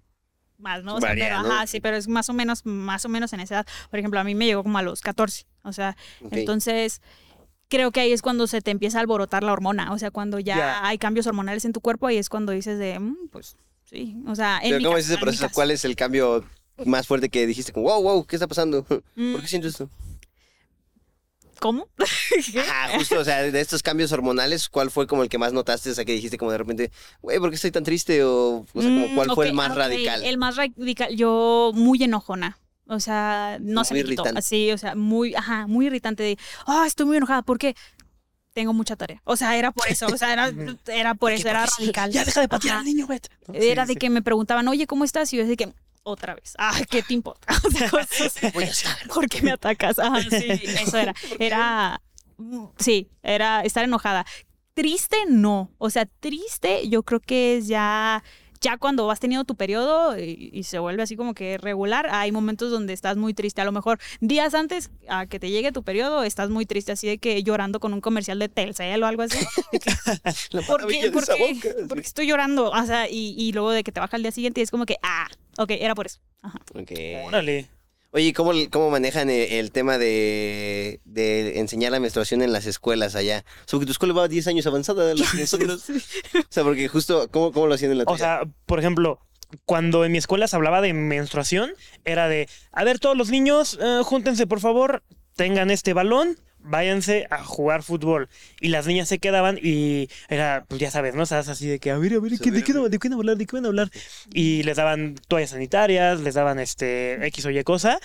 más, ¿no? O sea, Varía, pero, ¿no? ajá, sí, pero es más o menos, más o menos en esa edad. Por ejemplo, a mí me llegó como a los 14. O sea, entonces creo que ahí es cuando se te empieza a alborotar la hormona. O sea, cuando ya hay cambios hormonales en tu cuerpo, ahí es cuando dices de, "Mm, pues sí. O sea, en Pero ¿cómo es ese proceso? ¿Cuál es el cambio más fuerte que dijiste? Como, wow, wow, ¿qué está pasando? Mm, ¿Por qué siento esto? ¿Cómo? Ajá, justo, o sea, de estos cambios hormonales, ¿cuál fue como el que más notaste? O sea, que dijiste como de repente, güey, ¿por qué estoy tan triste? O, o sea, como, Mm, ¿cuál fue el más ok, radical? El más radical, yo muy enojona. O sea, no se Muy me quitó. irritante. Así, o sea, muy, ajá, muy irritante de, ah, estoy muy enojada porque tengo mucha tarea. O sea, era por eso, o sea, era, era por eso, era radical. Ya deja de patear al niño, Beth. ¿no? Era Sí, de sí. que me preguntaban, oye, ¿cómo estás? Y yo decía que, otra vez, ah, ¿qué te importa? O sea, cosas así. Voy a estar. ¿Por qué me atacas? Ajá, sí, eso era. Era, mm, sí, era estar enojada. Triste, no. O sea, triste, yo creo que es ya, ya cuando vas teniendo tu periodo y, y se vuelve así como que regular, hay momentos donde estás muy triste. A lo mejor días antes a que te llegue tu periodo, estás muy triste, así de que llorando con un comercial de Telcel o algo así. La ¿Por qué? de ¿Por esa qué? boca, ¿Por qué sí. estoy llorando? O sea, y, y luego de que te baja el día siguiente y es como que, ah, ok, era por eso. Ajá. Ok. Órale. Oye, ¿y ¿cómo, cómo manejan el, el tema de, de enseñar la menstruación en las escuelas allá? O sea, porque tu escuela va 10 años avanzada de los nosotros. O sea, porque justo, ¿cómo, cómo lo hacían en la O tuya? sea, por ejemplo, cuando en mi escuela se hablaba de menstruación, era de, a ver, todos los niños, eh, júntense por favor, tengan este balón, váyanse a jugar fútbol. Y las niñas se quedaban y era, pues ya sabes, ¿no? Estás así de que, a ver, a ver, ¿qué- ¿de, qué. ¿de qué van a hablar? ¿De qué van a hablar? Y les daban toallas sanitarias, les daban este X o Y cosa.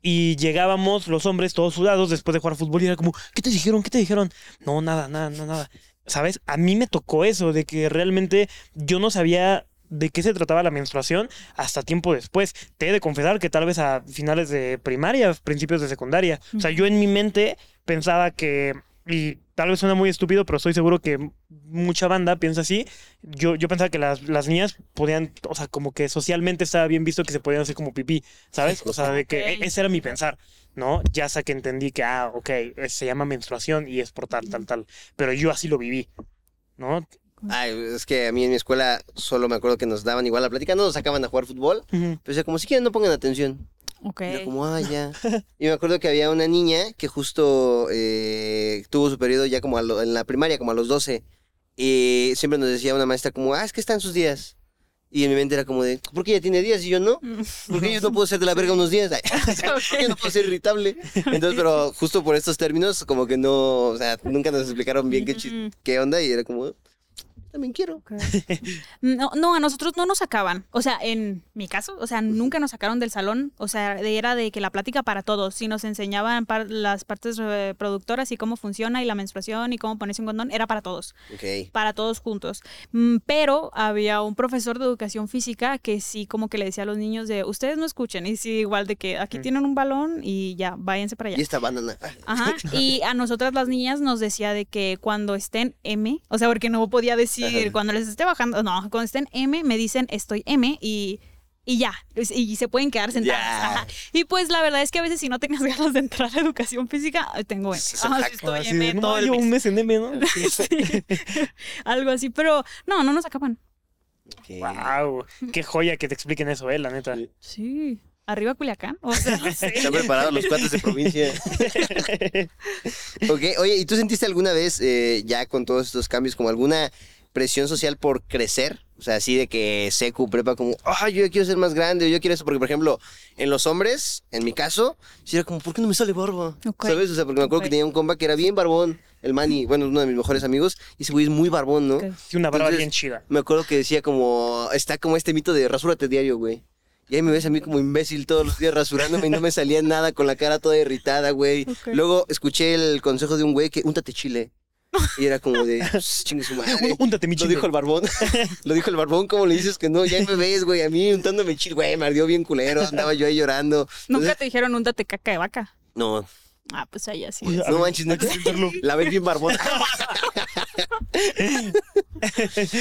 Y llegábamos los hombres todos sudados después de jugar fútbol y era como, ¿qué te dijeron? ¿Qué te dijeron? No, nada, nada, nada, nada. ¿Sabes? A mí me tocó eso, de que realmente yo no sabía de qué se trataba la menstruación hasta tiempo después. Te he de confesar que tal vez a finales de primaria, principios de secundaria. O sea, yo en mi mente pensaba que, y tal vez suena muy estúpido, pero estoy seguro que mucha banda piensa así. Yo, yo pensaba que las, las niñas podían, o sea, como que socialmente estaba bien visto que se podían hacer como pipí, ¿sabes? O sea, de que ese era mi pensar, ¿no? Ya hasta que entendí que, ah, ok, se llama menstruación y es por tal, tal, tal. Pero yo así lo viví, ¿no? Ay, es que a mí en mi escuela solo me acuerdo que nos daban igual la plática, no nos sacaban a jugar fútbol, Ujú. pero o sea, como si quieren no pongan atención. Ok. Y yo como, ah, ya. Y me acuerdo que había una niña que justo eh, tuvo su periodo ya como a lo- en la primaria, como a los 12. Y siempre nos decía una maestra como, ah, es que está en sus días. Y en mi mente era como de, ¿por qué ella tiene días y yo no? ¿Por qué yo no puedo ser de la verga unos días? ¿Por qué no puedo ser irritable? Entonces, pero justo por estos términos, como que no, o sea, nunca nos explicaron bien qué, qué onda y era como, también quiero. No, no, a nosotros no nos sacaban. O sea, en mi caso, o sea, nunca nos sacaron del salón. O sea, era de que la plática para todos. Si nos enseñaban par- las partes eh, productoras y cómo funciona y la menstruación y cómo ponerse un condón, era para todos. Para todos juntos. Mm, Pero había un profesor de educación física que sí como que le decía a los niños de, ustedes no escuchen. Y sí, igual de que aquí Mm. tienen un balón y ya, váyanse para allá. Y esta banana. Ajá. Y a nosotras las niñas nos decía de que cuando estén M, o sea, porque no podía decir Cuando les esté bajando, no, cuando estén M me dicen estoy M y y ya, y se pueden quedar sentadas. Ajá. Y pues la verdad es que a veces si no tenías ganas de entrar a educación física, tengo M. Sí estoy Así M de, no, todo el yo mes. un mes en M, ¿no? Sí. Algo así, pero no, no nos acaban. Wow, qué joya que te expliquen eso, eh, la neta. Sí. Sí. Arriba Culiacán. O sea, no sé. Están preparados los cuates de provincia. ok, oye, ¿y tú sentiste alguna vez, eh, ya con todos estos cambios, como alguna presión social por crecer. O sea, así de que secu, prepa, como, ah, yo quiero ser más grande, o yo quiero eso. Porque, por ejemplo, en los hombres, en mi caso, sí era como, ¿por qué no me sale barba? ¿Sabes? O sea, porque me acuerdo que tenía un compa que era bien barbón, el Manny, bueno, uno de mis mejores amigos, y ese güey es muy barbón, ¿no? Sí, una barba Entonces, bien chida. Me acuerdo que decía como, está como este mito de rasúrate diario, güey. Y ahí me ves a mí como imbécil todos los días rasurándome y no me salía nada con la cara toda irritada, güey. Luego escuché el consejo de un güey que úntate chile. Y era como de, "Pues, chingue su madre. Úntate mi Lo chile. dijo el barbón. Lo dijo el barbón, como le dices que no? Ya me ves, güey, a mí untándome chile, güey, me ardió bien culero, andaba yo ahí llorando. Nunca Entonces, te dijeron úntate caca de vaca. no, Ah, pues ahí así. Oye, es. a no manches, hay neta. que. La ves bien barbón.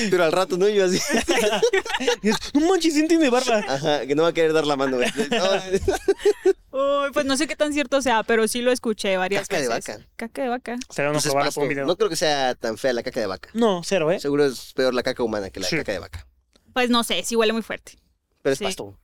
Pero al rato, ¿no? Yo así. No manches, sí tiene barba. Ajá, que no va a querer dar la mano, güey. No, Uy, pues no sé qué tan cierto sea, pero sí lo escuché varias Caca de veces. vaca. Caca de vaca. Será no pues es probarlo pasto. por un video. No creo que sea tan fea la caca de vaca. No, cero, ¿eh? Seguro es peor la caca humana que la Sí. caca de vaca. Pues no sé, sí huele muy fuerte. Pero es Sí. pasto.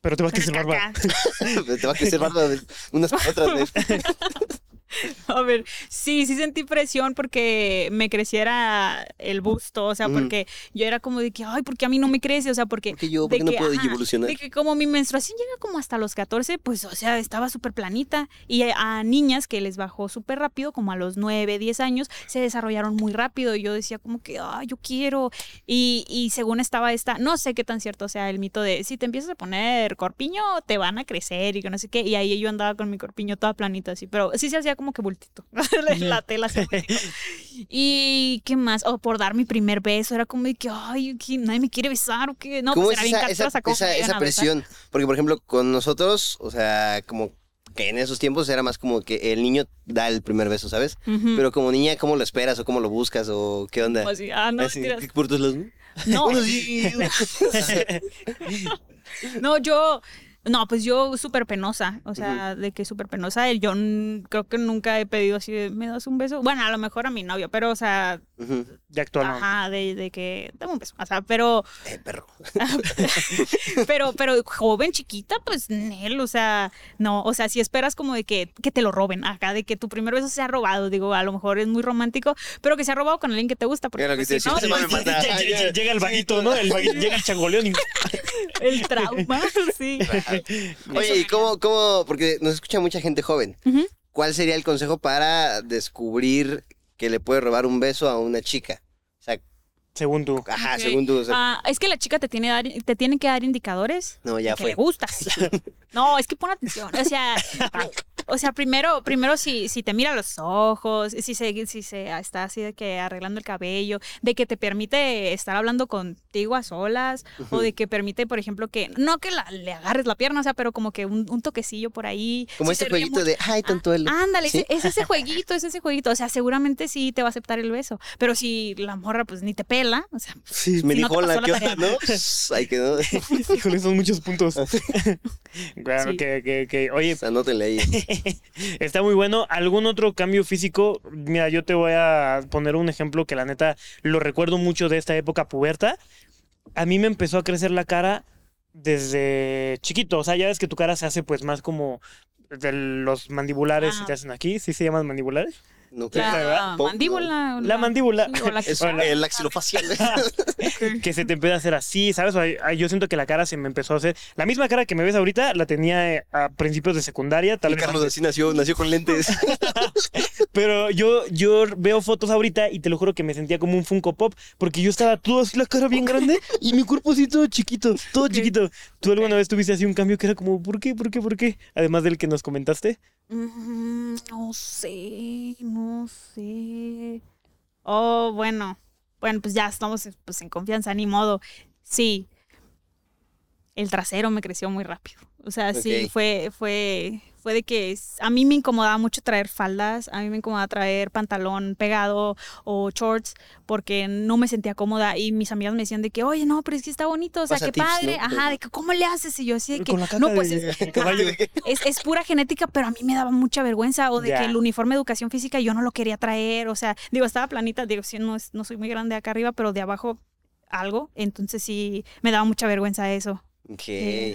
Pero te va a crecer barba. caca. Te va a crecer barba de unas para otras. güey. A ver, sí, sí sentí presión porque me creciera el busto, o sea, porque yo era como de que, ay, ¿por qué a mí no me crece? O sea, porque... ¿Por qué yo? ¿Por de no que, puedo ajá, evolucionar? De que como mi menstruación llega como hasta los 14, pues, o sea, estaba súper planita. Y a, a niñas que les bajó súper rápido, como a los 9, 10 años, se desarrollaron muy rápido. Y yo decía como que, ay, yo quiero. Y, y según estaba esta, no sé qué tan cierto sea el mito de, si te empiezas a poner corpiño, te van a crecer y que no sé qué. Y ahí yo andaba con mi corpiño toda planita así, pero sí se hacía como que bultito. la tela. Y qué más, o por dar mi primer beso, era como de que, ay, que nadie me quiere besar o qué. No, ¿Cómo pues es era bien esa, ¿cómo esa, esa presión? Porque, por ejemplo, con nosotros, o sea, como que en esos tiempos era más como que el niño da el primer beso, ¿sabes? Pero como niña, ¿cómo lo esperas o cómo lo buscas o qué onda? Como así, ah, no, Así, mentiras. ¿qué puertos los- No, Buenos días. no, yo, no, pues yo súper penosa, o sea, de que súper penosa, yo creo que nunca he pedido así de, ¿me das un beso? Bueno, a lo mejor a mi novio, pero, o sea, Ujú. De actual, no. ajá, de, de que, dame un beso, o sea, pero, Eh, perro. pero, pero joven, chiquita, pues, Nel, o sea, no, o sea, si esperas como de que, que te lo roben, acá, de que tu primer beso sea robado, digo, a lo mejor es muy romántico, pero que sea robado con alguien que te gusta, porque que pues, si no. Lle- lle- Llega el vaguito, ¿no? El vaguito, llega el changoleón y... el trauma, sí. Oye, ¿y cómo, cómo? Porque nos escucha mucha gente joven. ¿Cuál sería el consejo para descubrir que le puede robar un beso a una chica? Según tú. ajá, Ok. según tú. o sea, Ah, es que la chica te tiene, dar- te tiene que dar indicadores no, de ya que fue. le gustas. No, es que pon atención. O sea, o sea, primero, primero si, si te mira a los ojos, si se, si se está así de que arreglando el cabello, de que te permite estar hablando contigo a solas, o de que permite, por ejemplo, que no que la- le agarres la pierna, o sea, pero como que un, un toquecillo por ahí. Como Si se ríe jueguito mucho. de, ay, tontuelo. Ah, Ándale, ¿Sí? ese- es ese jueguito, es ese jueguito. O sea, seguramente sí te va a aceptar el beso. Pero si la morra, pues ni te pela, o sea, Sí, me si no dijo la que onda. ¿no? Pues, Ahí quedó. Híjole, son muchos puntos. claro Sí. que, que, que- Oye, Anótenle ahí. está muy bueno. ¿Algún otro cambio físico? Mira, yo te voy a poner un ejemplo que la neta lo recuerdo mucho de esta época puberta. A mí me empezó a crecer la cara desde chiquito. O sea, ya ves que tu cara se hace pues más como de los mandibulares Ah. se te hacen aquí. ¿Sí se llaman mandibulares? No la mandíbula. La mandíbula. sí, o la Es quijada. el axilofacial. que se te empieza a hacer así, ¿sabes? Yo siento que la cara se me empezó a hacer. La misma cara que me ves ahorita la tenía eh, a principios de secundaria, tal vez. Carlos así nació, nació con lentes. Pero yo, yo veo fotos ahorita y te lo juro que me sentía como un Funko Pop, porque yo estaba todo así, la cara bien grande y mi cuerpo así todo chiquito, todo chiquito. ¿Tú alguna vez tuviste así un cambio que era como, ¿por qué, por qué, por qué? Además del que nos comentaste. Mm, No sé, no sé. Oh, bueno. Bueno, pues ya estamos pues, en confianza, ni modo. Sí. El trasero me creció muy rápido. O sea, sí, fue, fue, fue de que es- a mí me incomodaba mucho traer faldas, a mí me incomodaba traer pantalón pegado o shorts porque no me sentía cómoda y mis amigas me decían de que, oye, no, pero es que está bonito, o sea, qué tips, padre, ¿no? ajá, de que, ¿cómo le haces? Y yo así de que, Con la caca no, pues de- es, es, es pura genética, pero a mí me daba mucha vergüenza. O de que el uniforme de educación física yo no lo quería traer. O sea, digo, estaba planita, digo, sí, no, es- no soy muy grande acá arriba, pero de abajo algo. Entonces sí, me daba mucha vergüenza eso. Ok.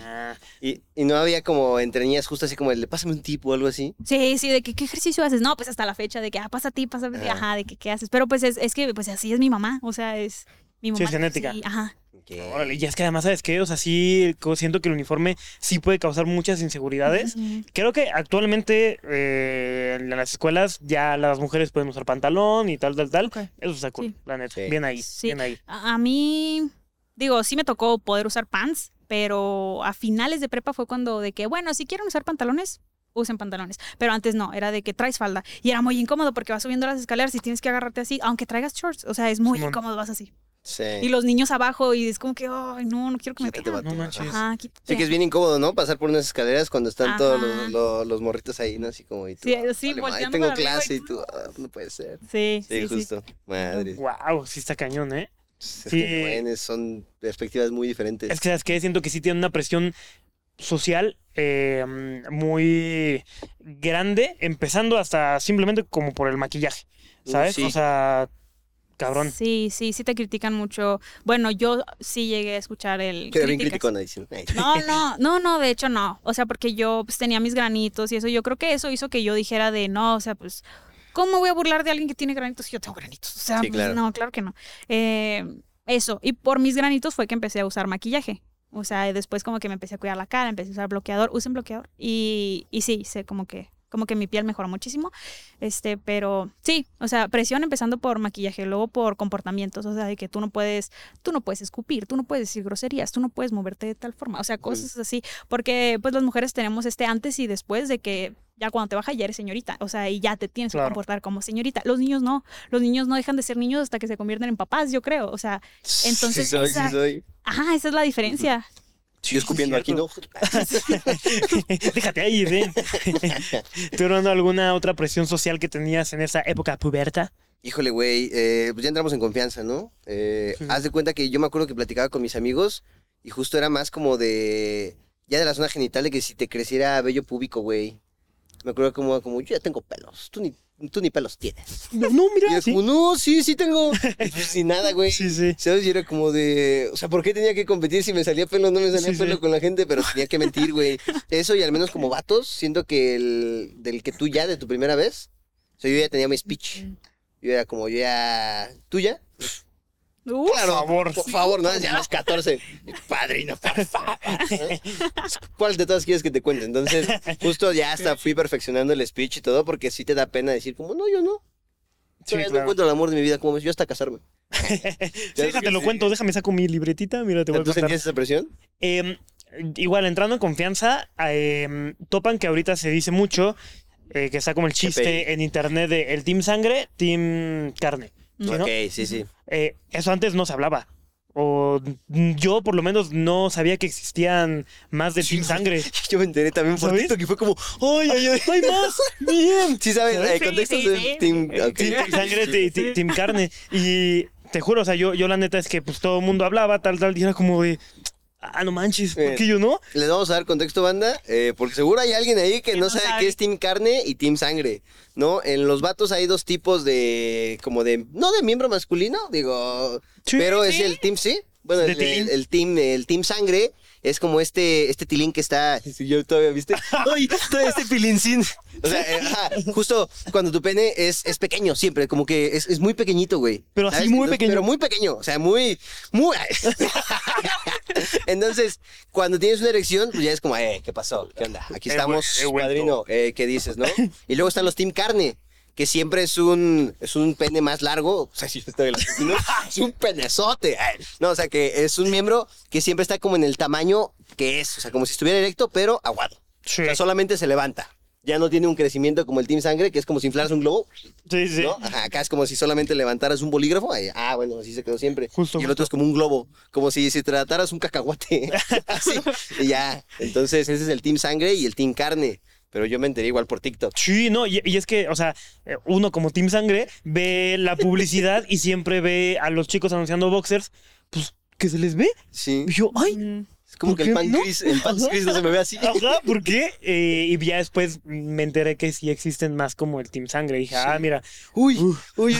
Ah, Y, y no había como entre niñas justo así como el de pásame un tip o algo así. Sí, sí, de que qué ejercicio haces. No, pues hasta la fecha, de que, ah, pasa a ti, pasa a ti, Ajá. ajá, de que qué haces. Pero pues es, es que, pues así es mi mamá, o sea, es mi mamá. es genética. sí, ajá. Ok. órale, y es que además, ¿sabes qué? O sea, sí siento que el uniforme sí puede causar muchas inseguridades. Creo que actualmente eh, en las escuelas ya las mujeres pueden usar pantalón y tal, tal, tal. Ok. Eso está cool, Sí. la neta. Sí. Bien ahí, Sí. bien ahí. A, a mí, digo, sí me tocó poder usar pants, pero a finales de prepa fue cuando de que, bueno, si quieren usar pantalones, usen pantalones. Pero antes no, era de que traes falda. Y era muy incómodo porque vas subiendo las escaleras y tienes que agarrarte así, aunque traigas shorts. O sea, es muy Simón. incómodo, vas así. Sí. Y los niños abajo y es como que, ay, no, no quiero que me vato. No manches. Ajá. Sí que es bien incómodo, ¿no? Pasar por unas escaleras cuando están todos los, los- los morritos ahí, ¿no? Así como, y tú, Sí, ah, sí, vale, madre, volteando tengo clase y tú, ah, no puede ser. Sí, Sí, sí, sí. justo. Madre. Wow, sí está cañón, ¿eh? Es Sí. que, son perspectivas muy diferentes. Es que, ¿sabes qué? Siento que sí tiene una presión social eh, muy grande, empezando hasta simplemente como por el maquillaje, ¿sabes? Sí. O sea, cabrón. Sí, sí, sí te critican mucho. Bueno, yo sí llegué a escuchar el. Pero bien criticona diciendo. "Ay, No, no, no, no, de hecho no. O sea, porque yo pues, tenía mis granitos y eso. Yo creo que eso hizo que yo dijera de no, o sea, pues, ¿cómo voy a burlar de alguien que tiene granitos si yo tengo granitos? O sea, Sí, pues, claro. no, claro que no. Eh, eso. Y por mis granitos fue que empecé a usar maquillaje. O sea, después como que me empecé a cuidar la cara, empecé a usar bloqueador, usen bloqueador. Y, y sí, sé como que, como que mi piel mejoró muchísimo. Este, pero sí, o sea, presión empezando por maquillaje, luego por comportamientos, o sea, de que tú no puedes, tú no puedes escupir, tú no puedes decir groserías, tú no puedes moverte de tal forma, o sea, cosas así, porque pues las mujeres tenemos este antes y después de que ya cuando te baja ya eres señorita, o sea, y ya te tienes Claro. que comportar como señorita. Los niños no, los niños no dejan de ser niños hasta que se convierten en papás, yo creo, o sea, Entonces, sí soy, esa- sí soy. ajá, esa es la diferencia. Yo escupiendo aquí, ¿no? Déjate ahí, ven. ¿Tú, alguna otra presión social que tenías en esa época puberta? Híjole, güey, eh, pues ya entramos en confianza, ¿no? Eh, Sí. Haz de cuenta que yo me acuerdo que platicaba con mis amigos y justo era más como de, ya de la zona genital, de que si te creciera vello púbico, güey. Me acuerdo como, como, yo ya tengo pelos, tú ni, tú ni pelos tienes. No, Y mira, era sí. como, no, sí, sí tengo. Y pues, sin nada, güey. Sí, sí. ¿Sabes? Y era como de, o sea, ¿por qué tenía que competir si me salía pelo o no me salía Sí, pelo sí. con la gente? Pero tenía que mentir, güey. Eso y al menos como vatos, siento que el del que tú ya, de tu primera vez, o sea, yo ya tenía mi speech. Yo era como, yo ya, ¿tú ya? Uf, Claro, favor. por favor, ¿no? Ya los 14. Padrino, por favor. ¿Cuál de todas quieres que te cuente? Entonces, justo ya hasta fui perfeccionando el speech y todo, porque sí te da pena decir, como, no, yo no. Sí, Todavía no claro. encuentro el amor de mi vida, como yo hasta casarme. Sí, déjate lo cuento, déjame saco mi libretita, mira, te voy a ¿Tú sentías esa presión? Eh, igual, entrando en confianza, eh, topan que ahorita se dice mucho, eh, que está como el chiste en internet de el Team Sangre, Team Carne. Ok, sí, sí. Eh, eso antes no se hablaba. O yo por lo menos no sabía que existían más de Team Sangre. Yo me enteré también por. TikTok y fue como, ¡ay, ay, ay! ¡Hay más! ¡Bien! Sí, ¿sabes? ¿Sabes? Eh, contextos sí, de. Team... ok. Team, team Sangre, Team Carne. Y te juro, o sea, yo, yo la neta es que pues todo el mundo hablaba, tal, tal, y era como de... Ah, no manches, ¿por qué yo no? Les vamos a dar contexto, banda, eh, porque seguro hay alguien ahí que Que no no sabe sabe. qué es Team Carne y Team Sangre, ¿no? En los vatos hay dos tipos de, como de, no de miembro masculino, digo, Sí, pero es el Team, sí. Bueno, el, el- el team, el team Sangre es como este, este tilín que está, si yo todavía, ¿viste? ¡Ay, todo este pilincín! O sea, eh, ajá, justo cuando tu pene es, es pequeño siempre, como que es, es muy pequeñito, güey. Pero así ¿sabes? muy Entonces, pequeño. Pero muy pequeño, o sea, muy, muy... Entonces, cuando tienes una erección, pues ya es como, eh, ¿qué pasó? ¿Qué onda? Aquí He estamos, vuelto. padrino, eh, ¿qué dices, no? Y luego están los Team Carne, que siempre es un, es un pene más largo, o sea, si yo estoy en la ¿no? es un penezote. eh. No, o sea, que es un miembro que siempre está como en el tamaño que es, o sea, como si estuviera erecto, pero aguado. Sí, O sea, solamente se levanta. Ya no tiene un crecimiento como el Team Sangre, que es como si inflaras un globo, sí. sí. ¿no? Ajá, acá es como si solamente levantaras un bolígrafo. ahí, ah, bueno, así se quedó siempre. Justo, y el justo. otro es como un globo, como si, si trataras un cacahuate. así, y ya. Entonces, ese es el Team Sangre y el Team Carne. Pero yo me enteré igual por TikTok. Sí, no, y, y es que, o sea, eh, uno como Team Sangre ve la publicidad y siempre ve a los chicos anunciando boxers, pues que se les ve. Sí. Y yo, ay, Mm. Es como ¿Por que el pan no? gris, el pan gris no se me ve así. ajá, ¿por qué? Eh, y ya después me enteré que sí existen más como el Team Sangre. Y dije, ah, mira, uy, uy, uy.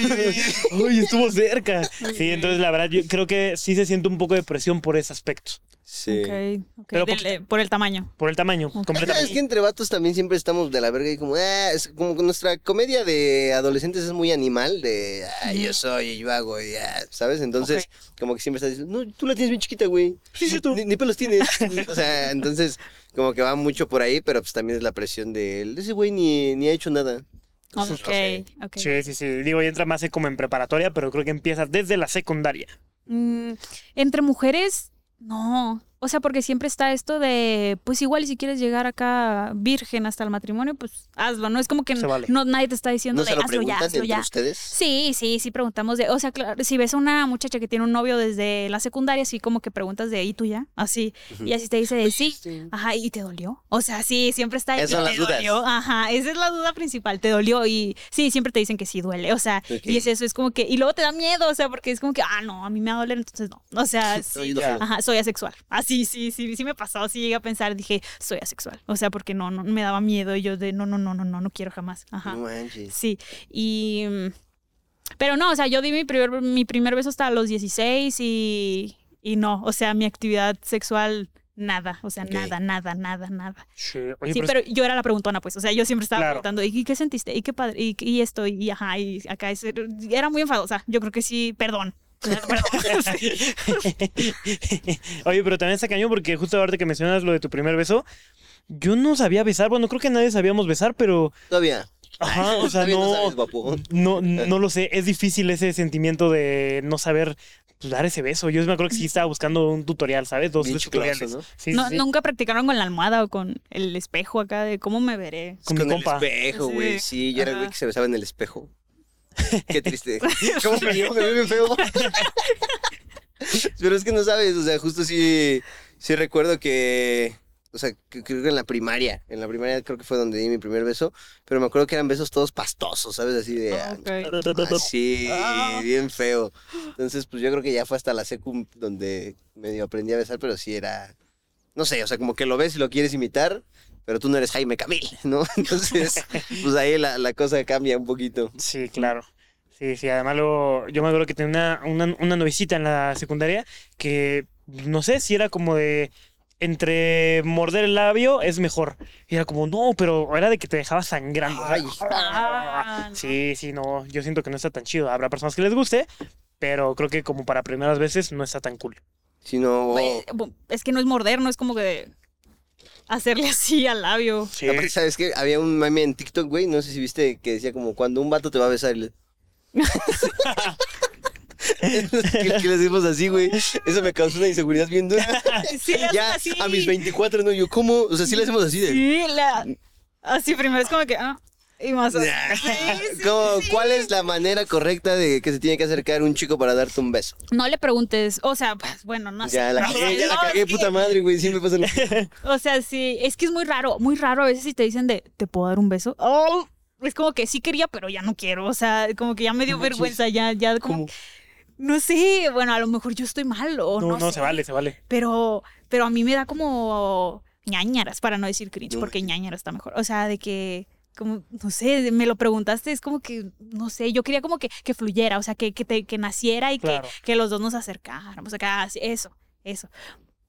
uy, estuvo cerca. Sí, entonces la verdad, yo creo que sí se siente un poco de presión por ese aspecto. Sí. Ok, ok, Pero del- eh, por el tamaño. Por el tamaño, Es que completamente. entre vatos también siempre estamos de la verga y como, ah, es como que nuestra comedia de adolescentes es muy animal, de, ah, yo soy, y yo hago, y, ah, ¿sabes? Entonces, como que siempre estás diciendo, no, tú la tienes bien chiquita, güey. Sí, sí, tú. Ni, ni pelos tienes. o sea, entonces, como que va mucho por ahí, pero pues también es la presión de, ese güey ni, ni ha hecho nada. Entonces, Ok, no sé. ok. Sí, sí, sí. Digo, ya entra más como en preparatoria, pero creo que empieza desde la secundaria. Mm, entre mujeres, no. O sea, porque siempre está esto de, pues igual y si quieres llegar acá virgen hasta el matrimonio, pues hazlo, ¿no? Es como que vale. no, nadie te está diciendo ¿No de se lo hazlo ya, hazlo ya. ustedes? Sí, sí, sí preguntamos de, o sea, claro, si ves a una muchacha que tiene un novio desde la secundaria, así como que preguntas de, ¿y tú ya? Así, y así te dice de sí. Ajá, ¿y te dolió? O sea, sí, siempre está Esas ¿y son te las dudas. dolió? Ajá, esa es la duda principal, te dolió y sí, siempre te dicen que sí duele, o sea, y es eso, es como que, y luego te da miedo, o sea, porque es como que, ah, no, a mí me va a doler, entonces no, o sea, sí, ajá, soy asexual, así, sí, sí, sí me pasó, sí llegué a pensar, dije, soy asexual, o sea, porque no, no, me daba miedo y yo de, no, no, no, no, no, no quiero jamás, ajá. No manches. Sí, y... Pero no, o sea, yo di mi primer, mi primer beso hasta los 16 y, y no, o sea, mi actividad sexual, nada, o sea, nada, nada, nada, nada. Sí, oye, Sí, pero, pero yo era la preguntona, pues, o sea, yo siempre estaba Claro. preguntando, ¿y qué sentiste? ¿Y qué padre? ¿Y, y esto? Y ajá, y acá, es- era muy enfadosa, yo creo que sí, perdón. Oye, pero también está cañón porque justo ahorita que mencionas lo de tu primer beso, yo no sabía besar. Bueno, creo que nadie sabíamos besar, pero. Todavía. Ajá, o sea, no no. No, no lo sé. Es difícil ese sentimiento de no saber pues, dar ese beso. Yo me acuerdo que sí estaba buscando un tutorial, ¿sabes? Dos tres tutoriales. ¿no? Sí, sí, No, sí. Nunca practicaron con la almohada o con el espejo acá de cómo me veré. Con mi el compa. espejo, güey. Sí. Sí, yo era el güey que se besaba en el espejo. Qué triste. ¿Cómo me? Me veo bien feo. Pero es que no sabes, o sea, justo sí, sí recuerdo que, o sea, que- creo que en la primaria, en la primaria creo que fue donde di mi primer beso, pero me acuerdo que eran besos todos pastosos, ¿sabes? Así de, ah, Ok. así, Ah. bien feo. Entonces, pues yo creo que ya fue hasta la secu donde medio aprendí a besar, pero sí era, no sé, o sea, como que lo ves y lo quieres imitar, pero tú no eres Jaime Camil, ¿no? Entonces, pues ahí la, la cosa cambia un poquito. Sí, claro. Sí, sí, además luego, yo me acuerdo que tenía una, una, una novicita en la secundaria que no sé si era como de entre morder el labio es mejor. Y era como, no, pero era de que te dejaba sangrando. Ay. Sí, sí, no, yo siento que no está tan chido. Habrá personas que les guste, pero creo que como para primeras veces no está tan cool. Si no, Pues, Es que no es morder, no es como que hacerle así al labio. Sí. Aparte, ¿sabes qué? Había un meme en TikTok, güey, no sé si viste, que decía como cuando un vato te va a besar. y le- que, que le decimos así, güey. Eso me causó una inseguridad bien dura. Sí, ya así. a mis 24, ¿no? Yo, ¿cómo? O sea, sí le hacemos así de... Sí, la... así primero es como que... Ah, y más... así. Sí, sí, ¿Cómo- sí. ¿Cuál es la manera correcta de que se tiene que acercar un chico para darte un beso? No le preguntes, o sea, pues, bueno, no sé. Ya la No, cagué, ya la cagué, puta madre, güey. Sí me pasa lo O sea, sí, es que es muy raro, muy raro a veces si te dicen de, ¿te puedo dar un beso? Oh, es como que sí quería, pero ya no quiero, o sea, como que ya me dio No vergüenza, ya, ya como... No sé, bueno, a lo mejor yo estoy mal o No, no, no, sé, se vale, se vale. Pero, pero a mí me da como ñañaras, para no decir cringe, No porque ñañaras está mejor. O sea, de que, como, no sé, me lo preguntaste, es como que, no sé, yo quería como que, que fluyera, o sea, que, que, te- que naciera y Claro. que, que los dos nos acercáramos acá, eso, eso.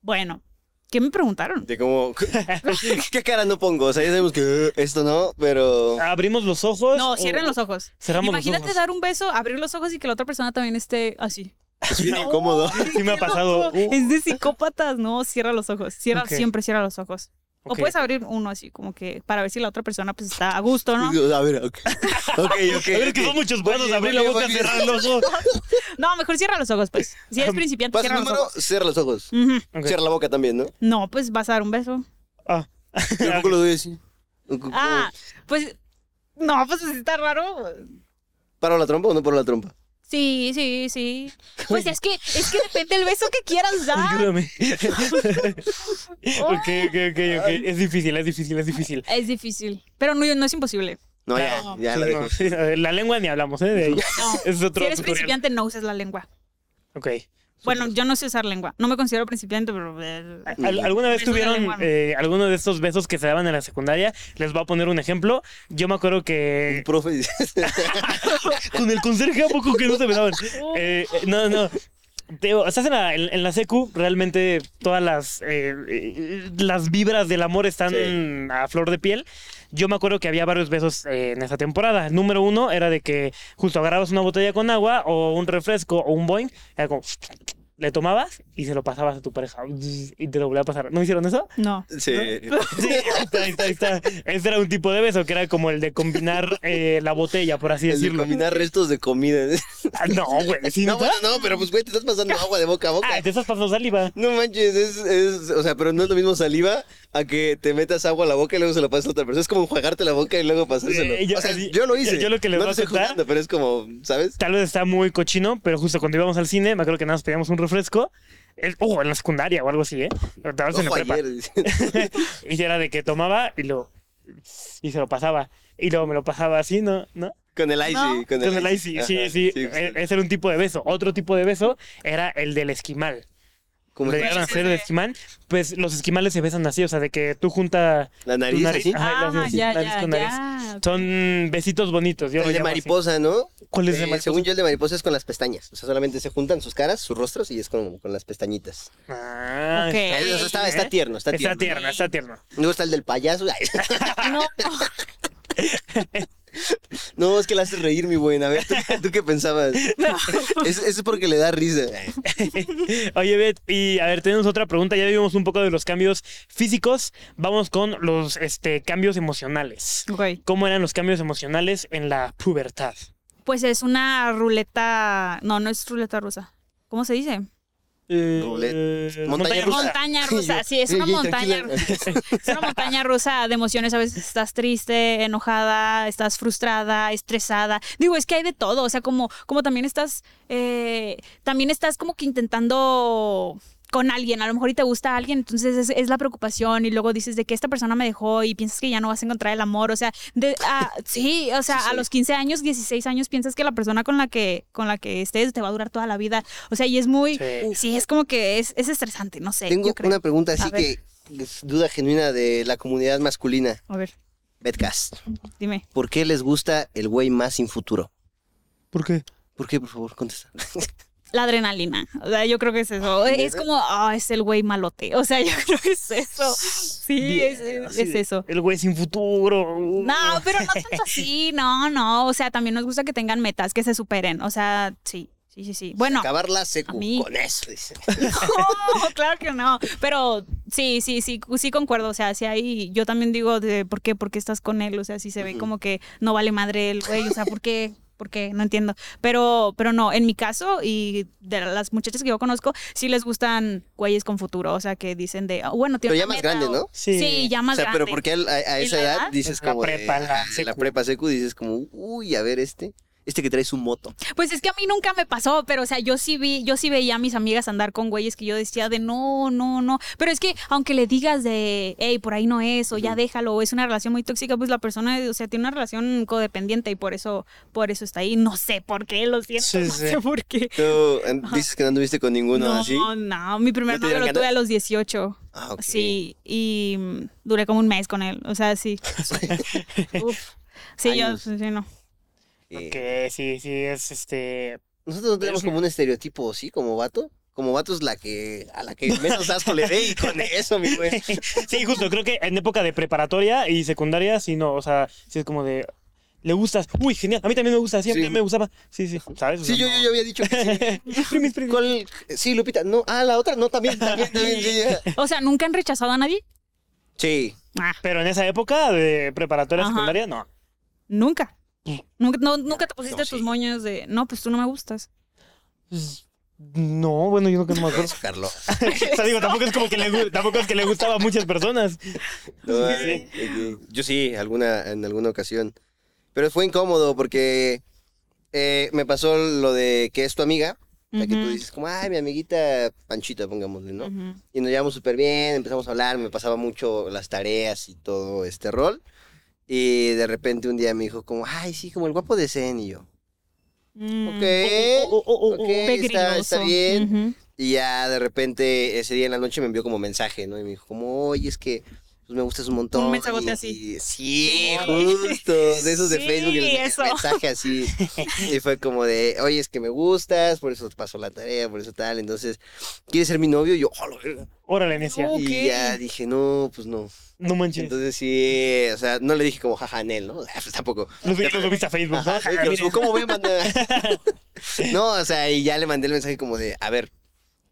Bueno, ¿qué me preguntaron? De cómo... ¿Qué cara no pongo? O sea, ya sabemos que eh, esto no, pero... Abrimos los ojos. No, o- cierren los ojos. Cerramos Imagínate los ojos. dar un beso, abrir los ojos y que la otra persona también esté así. Es bien incómodo. Sí me ha pasado. No, es de psicópatas, no, cierra los ojos. Cierra, siempre cierra los ojos. O Ok. puedes abrir uno así, como que para ver si la otra persona pues está a gusto, ¿no? A ver, ok. Ok, ok. A ver, que son muchos pasos. bien, Abrir la boca, bien. cerrar los ojos. No, mejor cierra los ojos, pues. Si eres principiante, Paso cierra los número, ojos. cierra los ojos. Ujú. Ok. Cierra la boca también, ¿no? No, pues vas a dar un beso. Ah. Yo tampoco lo doy así. Ah, pues. No, pues está raro. ¿Paro la trompa o no paro la trompa? Sí, sí, sí. Pues es que, es que depende del beso que quieras dar. Ayúdame. ok, ok, ok, ok. Es difícil, es difícil, es difícil. Es difícil. Pero no, no es imposible. No, ya, No. ya Sí, la dejo. sí, lengua ni hablamos, ¿eh? De ahí. No. Es otro si eres tutorial. principiante, no uses la lengua. Ok. Bueno, yo no sé usar lengua. No me considero principiante, pero. eh, Al- ¿Alguna vez tuvieron eh, alguno de estos besos que se daban en la secundaria? Les voy a poner un ejemplo. Yo me acuerdo Un que profe dice, con el conserje a poco que no se me daban. Eh, no, no. te digo, estás en la, en, en la secu, realmente todas las, eh, las vibras del amor están Sí. a flor de piel. Yo me acuerdo que había varios besos eh, en esa temporada. El número uno era de que justo agarrabas una botella con agua o un refresco o un boing, era como... Le tomabas y se lo pasabas a tu pareja y te lo volvía a pasar. ¿No hicieron eso? No. Sí. Sí, ahí está, ahí está, ahí está. Ese era un tipo de beso que era como el de combinar eh, la botella, por así El de decirlo. combinar restos de comida. Ah, No, güey, ¿sí, No, bueno, no, pero pues, güey, te estás pasando agua de boca a boca. Ah, te estás pasando saliva. No manches, es, es, o sea, pero no es lo mismo saliva a que te metas agua a la boca y luego se la pasas a otra persona. Es como enjuagarte la boca y luego pasárselo. Eh, yo- o sea, así- yo lo hice. yo- yo lo que les no voy a contar- juzgando, pero es como, ¿sabes? Tal vez está muy cochino, pero justo cuando íbamos al cine, me acuerdo que nada más pedíamos un refresco. El, oh, en la secundaria o algo así, ¿eh? Tal vez en la prepa. Y era de que tomaba y lo... Y se lo pasaba. Y luego me lo pasaba así, ¿no? ¿No? Con el icy. No. Con Con el icy, sí, Ajá, sí. E- Ese era un tipo de beso. Otro tipo de beso era el del esquimal. Como ¿Lo que llegaron a sí. de esquimal? Pues los esquimales se besan así, o sea, de que tú junta la tu nariz, nariz. así. Ajá, Ah, le haces ya, nariz ya, con nariz. ya. Son besitos bonitos. Yo El de así. mariposa, ¿no? ¿Cuál es el de Eh, mariposa? Según yo, el de mariposa es con las pestañas. O sea, solamente se juntan sus caras, sus rostros y es con, con las pestañitas. Ah, Ok. está, Eso está, está ¿eh? tierno, está tierno. Está tierno, está tierno. Luego está el del payaso. Ay, No. No, es que le haces reír, mi buena. A ver, ¿tú, tú qué pensabas? Es, eso es porque le da risa. Oye, Bet, y a ver, tenemos otra pregunta. Ya vimos un poco de los cambios físicos. Vamos con los este, cambios emocionales. Ok. ¿Cómo eran los cambios emocionales en la pubertad? Pues es una ruleta. No, no es ruleta rusa. ¿Cómo se dice? Roulette. Montaña rusa. Montaña rusa, Yo- sí, es una ey, montaña. Es una montaña rusa de emociones. A veces estás triste, enojada, estás frustrada, estresada. Digo, es que hay de todo. O sea, como, como también estás, eh, también estás como que intentando con alguien, a lo mejor y te gusta alguien, entonces es, es la preocupación y luego dices de que esta persona me dejó y piensas que ya no vas a encontrar el amor, o sea, de, ah, sí, o sea, Sí, a los 15 años, 16 años piensas que la persona con la que con la que estés te va a durar toda la vida, o sea, y es muy, Sí. sí, es como que es, es estresante, no sé. Tengo yo creo. una pregunta así que es duda genuina de la comunidad masculina. A ver, Betcast. dime. ¿Por qué les gusta el güey más sin futuro? ¿Por qué? ¿Por qué, por favor? Contesta. La adrenalina. O sea, yo creo que es eso. Es como, ah, es el güey malote. O sea, yo creo que es eso. Sí, es, eso. El güey sin futuro. No, pero no tanto así, no, no. O sea, también nos gusta que tengan metas, que se superen. O sea, sí, sí, sí, sí. Bueno, Acabar la secu con eso, dice. no, claro que no. Pero sí, sí, sí, sí concuerdo. O sea, si hay, yo también digo de por qué, por qué estás con él. O sea, si se ve como que no vale madre el güey. O sea, ¿por qué? ¿Por qué? No entiendo. Pero, pero no, en mi caso y de las muchachas que yo conozco, sí les gustan güeyes con futuro. O sea, que dicen de, "Ah, bueno, tiene Pero ya más meta", grande, o- ¿no? Sí. Sí, ya O más sea, grande. pero porque a, a ¿En esa la edad edad? dices la como de- prepa, en la secu. prepa secu dices como, uy, a ver este. Este que trae su moto. Pues es que a mí nunca me pasó, pero o sea, yo sí vi, yo sí veía a mis amigas andar con güeyes que yo decía de no, no, no. Pero es que aunque le digas de, hey, por ahí no es, o ya déjalo, o es una relación muy tóxica, pues la persona, o sea, tiene una relación codependiente y por eso, por eso está ahí. No sé por qué, lo siento, Sí, no sí. sé por qué. Tú dices que no anduviste con ninguno no, así. no, mi primer ¿No novio lo tuve a los 18. Ah, ok. Sí, y mm, duré como un mes con él, o sea, sí. Uf. Sí, yo, sí, no. Eh, Que sí, sí, es este. Nosotros no tenemos Es- como un estereotipo, ¿sí? Como vato. Como vato es la que, a la que menos asco le dé y con eso, mi güey. Sí, justo, creo que en época de preparatoria y secundaria, sí, no, o sea, sí es como de. Le gustas. Uy, genial. A mí también me gusta. Sí. me gustaba. Sí, sí. ¿Sabes? O Sí, yo, no- yo, yo había dicho que sí. Primis, primis. ¿Cuál? Sí, Lupita. No, ah, la otra, no, también, también, también, sí. O sea, ¿nunca han rechazado a nadie? Sí. Ah. Pero en esa época de preparatoria, Ajá. secundaria, no. Nunca. Nunca, no, nunca te pusiste No, tus sí. moños de, no, pues tú no me gustas. Pues, No, bueno, yo nunca me acuerdo. Sacarlo. o sea, digo, tampoco es como que le, tampoco es que le gustaba a muchas personas. No, eh, Yo sí, alguna, en alguna ocasión. Pero fue incómodo porque eh, me pasó lo de que es tu amiga. O sea, que tú dices como, ay, mi amiguita Panchita, pongámosle, ¿no? Y nos llevamos súper bien, empezamos a hablar, me pasaba mucho las tareas y todo este rol. Y de repente un día me dijo como, ay, sí, como el guapo de Zen. Y yo, Mm. ok, Oh, oh, oh, oh, oh. ok, está, bien. Y ya de repente ese día en la noche me envió como mensaje, ¿no? Y me dijo como, oye, es que pues me gustas un montón. Un mensajote y- así. sí, justo, de esos de Sí, Facebook, eso. mensaje así. Y fue como de, oye, es que me gustas, por eso te pasó la tarea, por eso tal. Entonces, ¿quieres ser mi novio? Y yo, oh, verga. Órale, necia. Y ya dije, no, pues no. No manches. Entonces sí, o sea, no le dije como jaja en él, ¿no? Pues tampoco. Lo, vi- lo viste a Facebook, ¿no? Ajá, pero Miren. ¿Cómo voy a mandar? no, o sea, y ya le mandé el mensaje como de, a ver,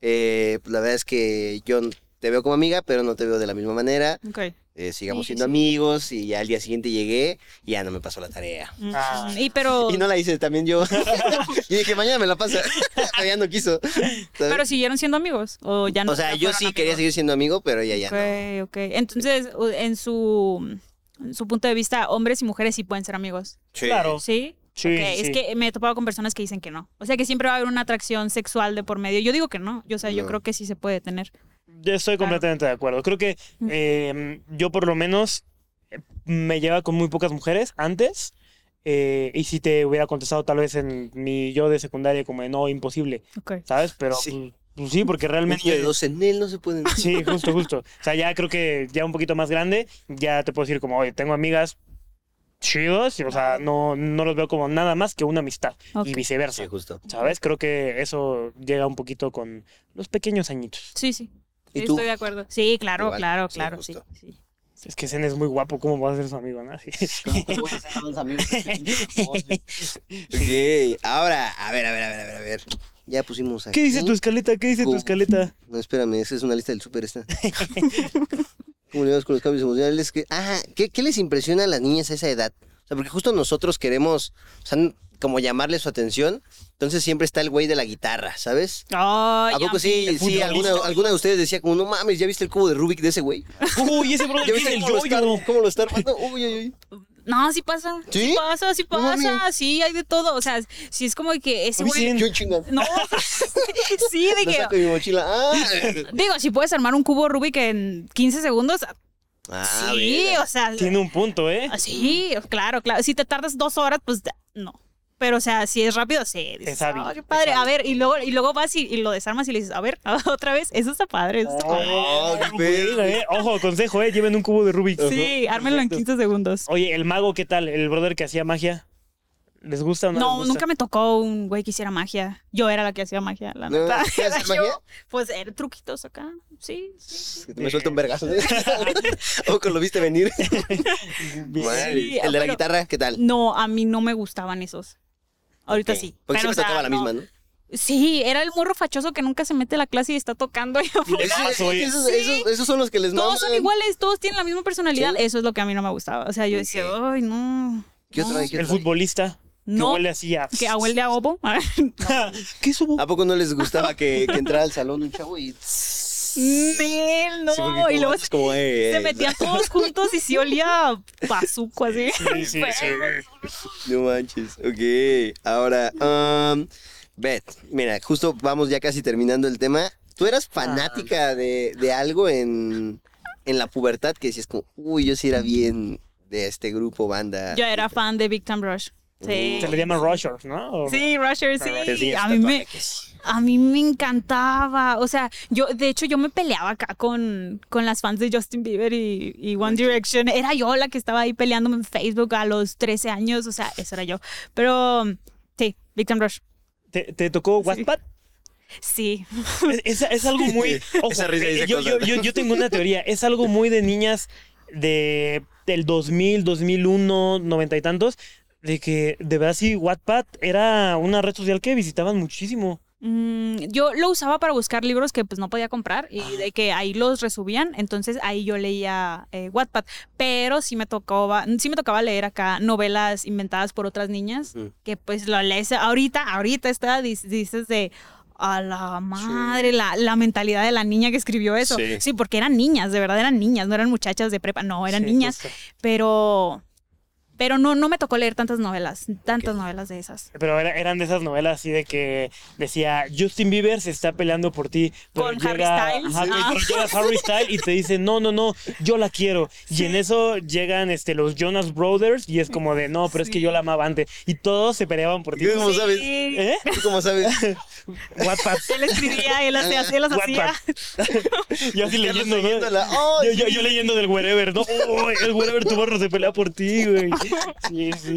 eh, pues la verdad es que yo te veo como amiga, pero no te veo de la misma manera. Ok. Eh, sigamos Sí, siendo sí. amigos y ya al día siguiente llegué y ya no me pasó la tarea. Mm, Ah. Y pero, Y no la hice también yo. y dije, mañana me la pasa. Ya no quiso. ¿sabes? pero siguieron siendo amigos o ya no. o sea, ya yo sí amigos? quería seguir siendo amigo, pero ella ya no. Ok, ok. Entonces, en su, en su punto de vista, hombres y mujeres sí pueden ser amigos. Sí. Claro. ¿Sí? Sí. Es que me he topado con personas que dicen que no. O sea, que siempre va a haber una atracción sexual de por medio. Yo digo que no. Yo, o sea, yo No. creo que sí se puede tener. Yo estoy Claro. completamente de acuerdo. Creo que eh, yo por lo menos eh, me llevaba con muy pocas mujeres antes. eh, y si te hubiera contestado tal vez en mi yo de secundaria como de no, imposible, Ok. ¿sabes? Pero Sí. pues, pues sí, porque realmente... de dos en él no se pueden. Sí, justo, justo. O sea, ya creo que ya un poquito más grande, ya te puedo decir como, oye, tengo amigas chidos, y, o sea, no, no los veo como nada más que una amistad y viceversa. Sí, justo. ¿Sabes? Creo que eso llega un poquito con los pequeños añitos. Sí, sí. ¿Y Sí, tú? Estoy de acuerdo. Sí, claro, Igual, claro, sí, claro, sí, sí. Es que Zen es muy guapo, ¿cómo vas a ser su amigo? ¿no? Así. Ok, ahora, a ver, a ver, a ver, a ver, a ver. Ya pusimos aquí. ¿Qué dice tu escaleta? ¿Qué dice tu ¿Cómo? escaleta? No, espérame, esa es una lista del súper esta. ¿Cómo le vamos con los cambios emocionales? ¿Qué, ah, ¿qué, qué les impresiona a las niñas a esa edad? O sea, porque justo nosotros queremos, o sea, como llamarle su atención. Entonces siempre está el güey de la guitarra, ¿sabes? Ay, ¿A poco sí, sí, alguna, alguna de ustedes decía como, no mames, ¿ya viste el cubo de Rubik de ese güey? Uy, ese brother ¿Ya tiene viste el cómo lo, está, yoyo. cómo lo está armando? Uy, uy, uy. No, sí pasa. ¿Sí? pasa, sí No mames. pasa. Sí, hay de todo. O sea, sí es como que ese güey. sí. No. sí, de que. saco mi mochila. Ah, Digo, si puedes armar un cubo Rubik en 15 segundos. Ah, sí, o sea. Tiene un punto, ¿eh? Sí, claro, claro. Si te tardas dos horas, pues no. Pero, o sea, si es rápido, sí. dices, Es hábil, "Ay, qué es padre. A ver, y luego, y luego vas y, y lo desarmas y le dices, a ver, otra vez. Eso está padre. Eso está padre. Oh, eh. Ojo, consejo, ¿eh? Lleven un cubo de Rubik. Sí, ármenlo en 15 segundos. Oye, el mago, ¿qué tal? El brother que hacía magia. ¿Les gusta o no? les No, gusta? nunca me tocó un güey que hiciera magia. Yo era la que hacía magia, la No, neta. ¿qué haces Era yo. magia? Pues era truquitos acá. Sí, sí. Que Me suelta un vergazo. ¿O que lo viste venir? Sí, el de la pero- guitarra, ¿qué tal? No, a mí no me gustaban esos. Ahorita sí. Porque pero, siempre o sea, tocaba la no. misma, ¿no? Sí, era el morro fachoso que nunca se mete a la clase y está tocando. Esos, oye. esos, esos- esos son los que les todos son iguales, todos tienen la misma personalidad. Sí. Eso es lo que a mí no me gustaba. O sea, yo decía, ay, no. ¿Qué no, hay? ¿Qué El futbolista. Que No. huele así a... Que huele a ovo. ¿Qué es ovo? ¿A poco no les gustaba que, que entrara al salón un chavo y... Nel, no. Sí, porque como y luego es como, eh, se metían todos juntos y sí olía a bazuco así. Sí, sí, sí. No manches. Ok. Ahora, um, Beth, mira, justo vamos ya casi terminando el tema. ¿Tú eras fanática de, de algo en, en la pubertad que decías como, uy, yo sí era bien de este grupo, banda? Yo era fan de Big Time Rush. Sí. Se le llaman rushers, ¿no? O- Sí, Rusher, sí. A mí, me, a mí me encantaba. O sea, yo, de hecho, yo me peleaba acá con, con las fans de Justin Bieber y, y One Direction. Era yo la que estaba ahí peleándome en Facebook a los 13 años. O sea, eso era yo. Pero sí, Big Time Rush. ¿Te, te tocó Wattpad? Sí. Es, es- es algo muy... ojo, Esa risa dice yo, yo, yo tengo una teoría. Es algo muy de niñas de del 2000, 2001, noventa y tantos, de que de verdad sí, Wattpad era una red social que visitaban muchísimo. Mm, yo lo usaba para buscar libros que pues no podía comprar y de que ahí los resubían, entonces ahí yo leía eh, Wattpad, pero sí me tocaba, sí me tocaba leer acá novelas inventadas por otras niñas, que pues lo lees ahorita, ahorita está, dic- dices de a la madre, la, la mentalidad de la niña que escribió eso. Sí. Sí. porque eran niñas, de verdad eran niñas, no eran muchachas de prepa, no, eran Sí, niñas, justo. pero Pero no, no me tocó leer tantas novelas, tantas novelas de esas. Pero era- eran de esas novelas así de que decía Justin Bieber se está peleando por ti. Pero Con Harry llega, Styles. Ajá, Ah. pero llega Harry Styles y te dice, no, no, no, yo la quiero. Y en eso llegan este, los Jonas Brothers y es como de, no, pero es que yo la amaba antes. Y todos se peleaban por ti. ¿Tú cómo sabes? Sí. ¿Eh? ¿Tú cómo sabes? Wattpad. Él escribía, él hacía, él las hacía. Yo así leyendo, ¿no? ¡Ay, Yo, yo, yo leyendo del wherever, ¿no? Oh, el wherever tu barro se pelea por ti, güey. Sí, sí.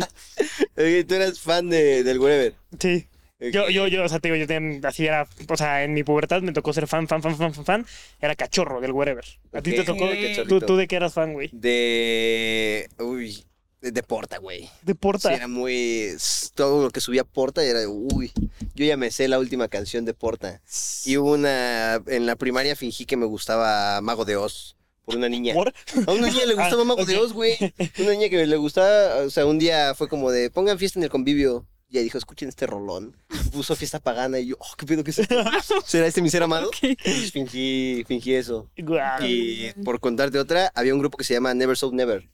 Tú eras fan de, del Wherever. Sí. Yo, yo, yo, o sea, te digo, yo ten- así era, o sea, en mi pubertad me tocó ser fan, fan, fan, fan, fan, fan. Era cachorro del wherever. ¿A ti te tocó? ¿Tú, ¿Tú de qué eras fan, güey? De. Uy. De, de Porta, güey. De Porta. Sí, era muy. Todo lo que subía Porta era. Uy. Yo ya me sé la última canción de Porta. Y hubo una. En la primaria fingí que me gustaba Mago de Oz. Por una niña. ¿Por? A una niña le gustaba Ah, Mago de. Oz, güey. Una niña que le gustaba. O sea, un día fue como de. Pongan fiesta en el convivio. Y ella dijo, escuchen este rolón. Puso fiesta pagana. Y yo, oh, ¿qué pedo que es esto? ¿Será este mi ser amado? Entonces fingí, fingí eso. Y por contarte otra, había un grupo que se llama Never So Never.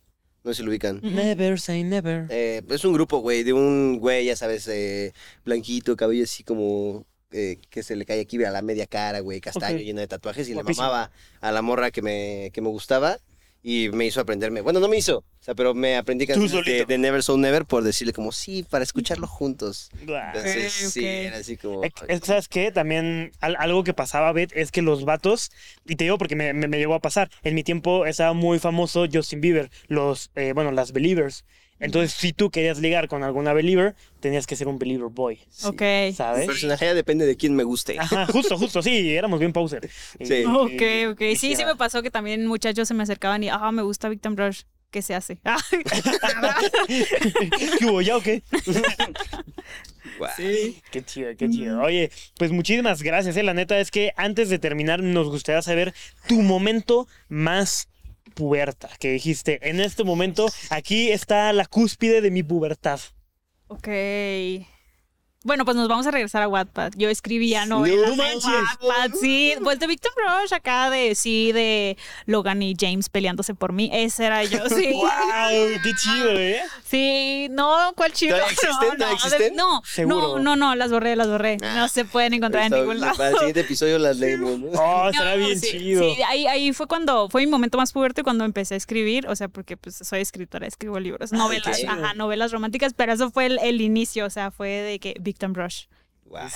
No sé si lo ubican. Never say never. Eh, es un grupo, güey, de un güey, ya sabes, eh, blanquito, cabello así como eh, que se le cae aquí a la media cara, güey, castaño, Ok. lleno de tatuajes. Y Guapísimo. le mamaba a la morra que me, que me gustaba y me hizo aprenderme. Bueno, no me hizo, o sea, pero me aprendí canciones de, de Never So Never por decirle como sí, para escucharlo juntos. Entonces, sí, era así como. Es es que, ¿sabes qué? También al- algo que pasaba, Bet, es que los vatos, y te digo porque me, me- me llegó a pasar, en mi tiempo estaba muy famoso Justin Bieber, los, eh, bueno, las Believers. Entonces, si tú querías ligar con alguna Believer, tenías que ser un Believer Boy, Ok. Mi ¿sabes? personaje depende de quién me guste. Ajá, justo, justo, sí, éramos bien poser. Sí. Ok, ok. Sí, sí me pasó que también muchachos se me acercaban y, ah, me gusta Victim Rush. ¿Qué se hace? Ah, ¿Qué hubo ya o qué? Guau. Qué chido, qué chido. Oye, pues muchísimas gracias, eh. La neta es que antes de terminar nos gustaría saber tu momento más puberta que dijiste. En este momento, aquí está la cúspide de mi pubertad. ok. Bueno, pues nos vamos a regresar a Wattpad. Yo escribía novelas no en manches. Wattpad, sí. Pues de Victim Rush acá de, sí, de Logan y James peleándose por mí. Ese era yo, sí. ¡Wow! ¡Qué chido, eh! Sí, no, ¿cuál chido? ¿Todavía existen? No, ¿Todavía no, existen? no, Seguro. no, no, no, las borré, las borré. Ah. No se pueden encontrar en ningún lado. Para el siguiente episodio las leemos, ¿no? ¡Oh, será bien chido! Sí, ahí, ahí fue cuando fue mi momento más fuerte cuando empecé a escribir, o sea, porque pues soy escritora, escribo libros, novelas, qué ajá, novelas románticas, pero eso fue el, el inicio, o sea, fue de que Victim Rush. Guau.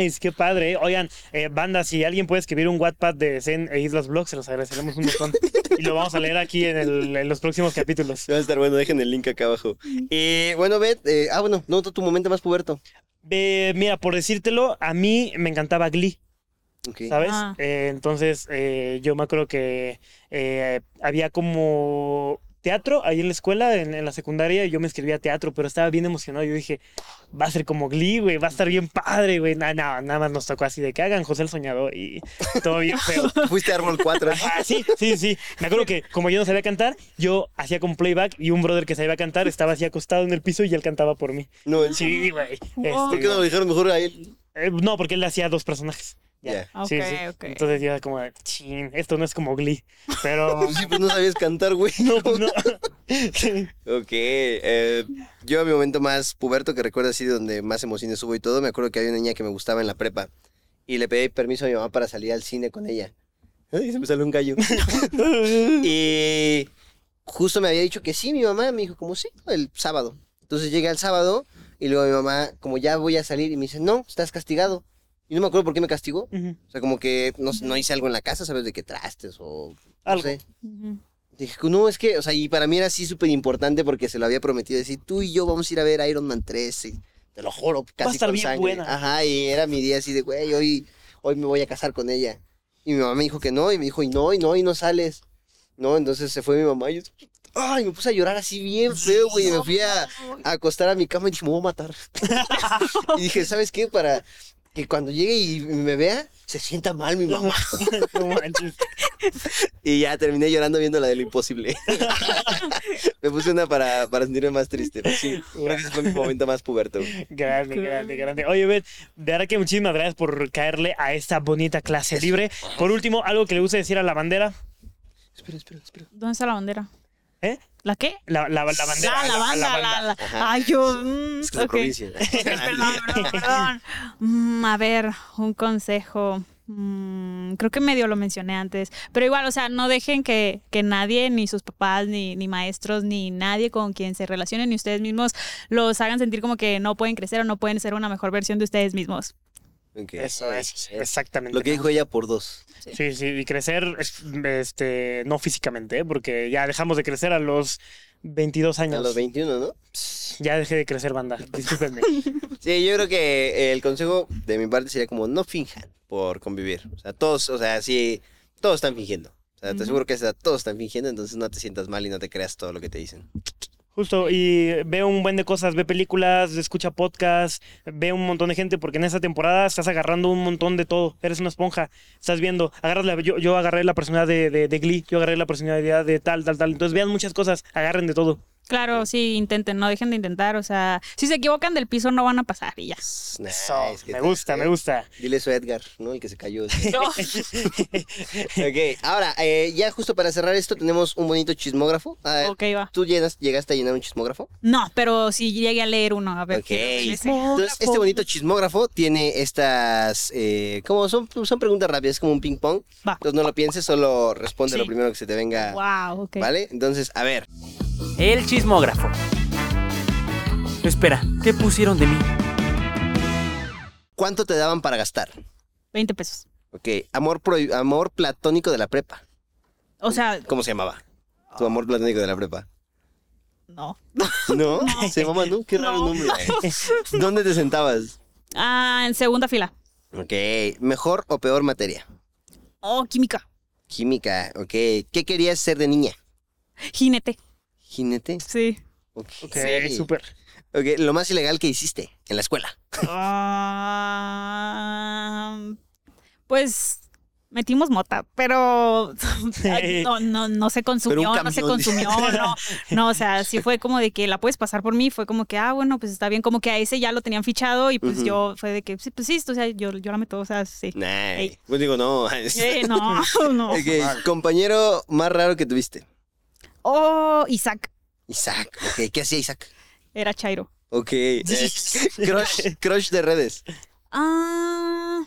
Nice, qué padre. Oigan, eh, banda, si alguien puede escribir un Wattpad de Zen e Islas Blogs, se los agradeceremos un montón. y lo vamos a leer aquí en, el- en los próximos capítulos. Va a estar bueno, dejen el link acá abajo. Y bueno, Bet, eh, ah, bueno, no, tu momento más puberto. Eh, mira, por decírtelo, a mí me encantaba Glee. ¿sabes? Ah. Eh, entonces, eh, yo me acuerdo que eh, había como teatro ahí en la escuela, en, en la secundaria, yo me escribía teatro, pero estaba bien emocionado. Yo dije, va a ser como Glee, güey, va a estar bien padre, güey. Nada, nada, nada más nos tocó así de que hagan José el Soñador y todo bien feo. Fuiste a Árbol 4. Ah, sí, sí, sí. Me acuerdo que como yo no sabía cantar, yo hacía como playback y un brother que sabía cantar estaba así acostado en el piso y él cantaba por mí. No. Sí, güey. Wow. ¿Por qué no lo dijeron mejor a él? Eh, no, porque él hacía dos personajes. Ya. Ok, Sí, sí. ok. Entonces yo era como, chin, esto no es como Glee. Pero. Sí, pues no sabías cantar, güey. no, pues no. Ok, eh, yo a mi momento más puberto que recuerdo así donde más emociones hubo y todo, me acuerdo que había una niña que me gustaba en la prepa y le pedí permiso a mi mamá para salir al cine con ella. Ay, se me salió un gallo. y justo me había dicho que sí, mi mamá me dijo como sí, el sábado. Entonces llegué al sábado y luego mi mamá, como ya voy a salir, y me dice, no, estás castigado. Y no me acuerdo por qué me castigó. O sea, como que no, no hice algo en la casa, ¿sabes? De que trastes o... No Algo. sé. Ujú. Dije, no, es que, o sea, y para mí era así súper importante porque se lo había prometido decir, tú y yo vamos a ir a ver Iron Man 3, y te lo juro, casi estar con bien sangre. buena. Ajá, y era mi día así de, güey, hoy, hoy me voy a casar con ella. Y mi mamá me dijo que no, y me dijo, y no, y no, y no sales. No, entonces se fue mi mamá y yo, ay, me puse a llorar así bien feo, güey, y me fui a, a acostar a mi cama y dije, me voy a matar. y dije, ¿sabes qué? Para que cuando llegue y me vea, se sienta mal mi mamá. No manches. Y ya terminé llorando viendo la de lo imposible. me puse una para, para sentirme más triste. pero Sí, creo que ese fue mi momento más puberto. Grande, grande, grande. Oye, Bet, de verdad que muchísimas gracias por caerle a esta bonita clase libre. Por último, algo que le guste decir a la bandera. Espera, espera, espera. ¿Dónde está la bandera? ¿Eh? ¿La qué? La, la, la bandera. Ah, la banda, la, la- Ajá. Ay, yo. mm, Es que es de ok. provincia. Perdón, perdón, perdón. Mm, a ver, un consejo. Mm, creo que medio lo mencioné antes. Pero igual, o sea, no dejen que, que nadie, ni sus papás, ni, ni maestros, ni nadie con quien se relacionen, ni ustedes mismos, los hagan sentir como que no pueden crecer o no pueden ser una mejor versión de ustedes mismos. Eso es, exactamente. Lo que dijo ella por dos. Sí, sí, y crecer, es- este, no físicamente, ¿eh? porque ya dejamos de crecer a los 22 A años. los 21, ¿no? Ya dejé de crecer, banda. Discúlpenme. Sí, yo creo que el consejo de mi parte sería como no finjan por convivir. O sea, todos, o sea, sí, todos están fingiendo. O sea, te aseguro que todos están fingiendo, entonces no te sientas mal y no te creas todo lo que te dicen. Justo, y ve un buen de cosas, ve películas, escucha podcasts, ve un montón de gente, porque en esta temporada estás agarrando un montón de todo. Eres una esponja, estás viendo, agarras la- yo, yo agarré la personalidad de, de, de Glee, yo agarré la personalidad de tal, tal, tal. Entonces vean muchas cosas, agarren de todo. Claro, sí, intenten, no dejen de intentar. O sea, si se equivocan del piso, no van a pasar y ya. Nice, Eso, ¿qué me gusta, eh? me gusta. Dile eso a Edgar, ¿no? El que se cayó. No. ok, ahora, eh, ya justo para cerrar esto, tenemos un bonito chismógrafo. Ah, ok, va. ¿Tú llenas, llegaste a llenar un chismógrafo? No, pero si llegué a leer uno, a ver. Ok. Entonces, este bonito chismógrafo tiene estas, eh, como son, son preguntas rápidas, es como un ping pong. Va. Entonces no lo pienses, solo responde Sí. lo primero que se te venga. Wow, ok. ¿Vale? Entonces, a ver, El chismógrafo. Espera, ¿qué pusieron de mí? ¿cuánto te daban para gastar? 20 pesos. Ok, amor, amor platónico de la prepa. O sea, ¿Cómo se llamaba? Tu amor platónico de la prepa. no. ¿No? ¿Se llamaba, no? Qué raro No. nombre. ¿Dónde te sentabas? Ah, en segunda fila. Ok, mejor o peor materia. Oh, química. Química, ok. ¿Qué querías ser de niña? Jinete. ¿Jinete? Sí. Ok, Ok, súper. Ok, lo más ilegal que hiciste en la escuela. Ah, pues metimos mota, pero no, no, no se consumió, no se consumió, no, no, o sea, sí fue como de que la puedes pasar por mí, fue como que, ah, bueno, pues está bien, como que a ese ya lo tenían fichado y pues yo fue de que, sí, pues sí, o sea, yo, yo la meto, o sea, sí. Nah, pues digo, no. Eh, no, no. Compañero más raro que tuviste. Oh, Isaac, Isaac, ok. ¿Qué hacía Isaac? era Chairo. Ok. eh, crush, crush de redes. Ah,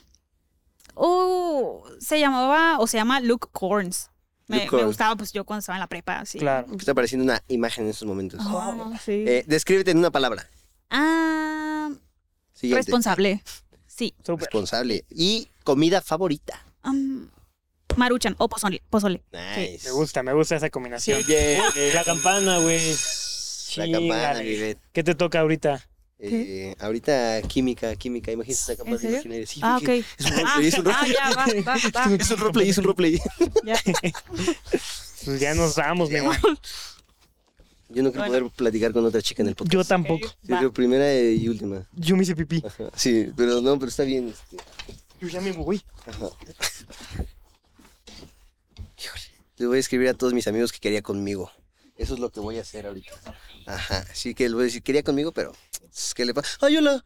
oh, se llamaba, o se llama Luke Corns. Me, gustaba pues yo cuando estaba en la prepa, sí. Claro. Me está apareciendo una imagen en estos momentos. Ah, sí. Eh, descríbete en una palabra. Ah, Siguiente. responsable. Sí. Responsable. Y comida favorita. Am, maruchan o pozole. pozole. Nice. Me gusta, me gusta esa combinación. Yeah. La campana, güey. La campana. Vivet. ¿Qué te toca ahorita? Eh, ahorita química, química. Imagínate esa campana imaginaria. Sí, Ah, ok. Es un roleplay, es un ah, roleplay. ya, va, va, va. Es un roleplay, es un roleplay. Ya. Pues ya nos vamos, mi amor. Yo no quiero Bueno. poder platicar con otra chica en el podcast. Yo tampoco. Sí, primera y última. Yo me hice pipí. Ajá. Sí, pero no, pero está bien. este. Yo ya me voy. Ajá. Híjole. Le voy a escribir a todos mis amigos que quería conmigo. Eso es lo que voy a hacer ahorita. Ajá. Así que les voy a decir, quería conmigo, pero. ¿Qué le pasa? ¡Ay, hola!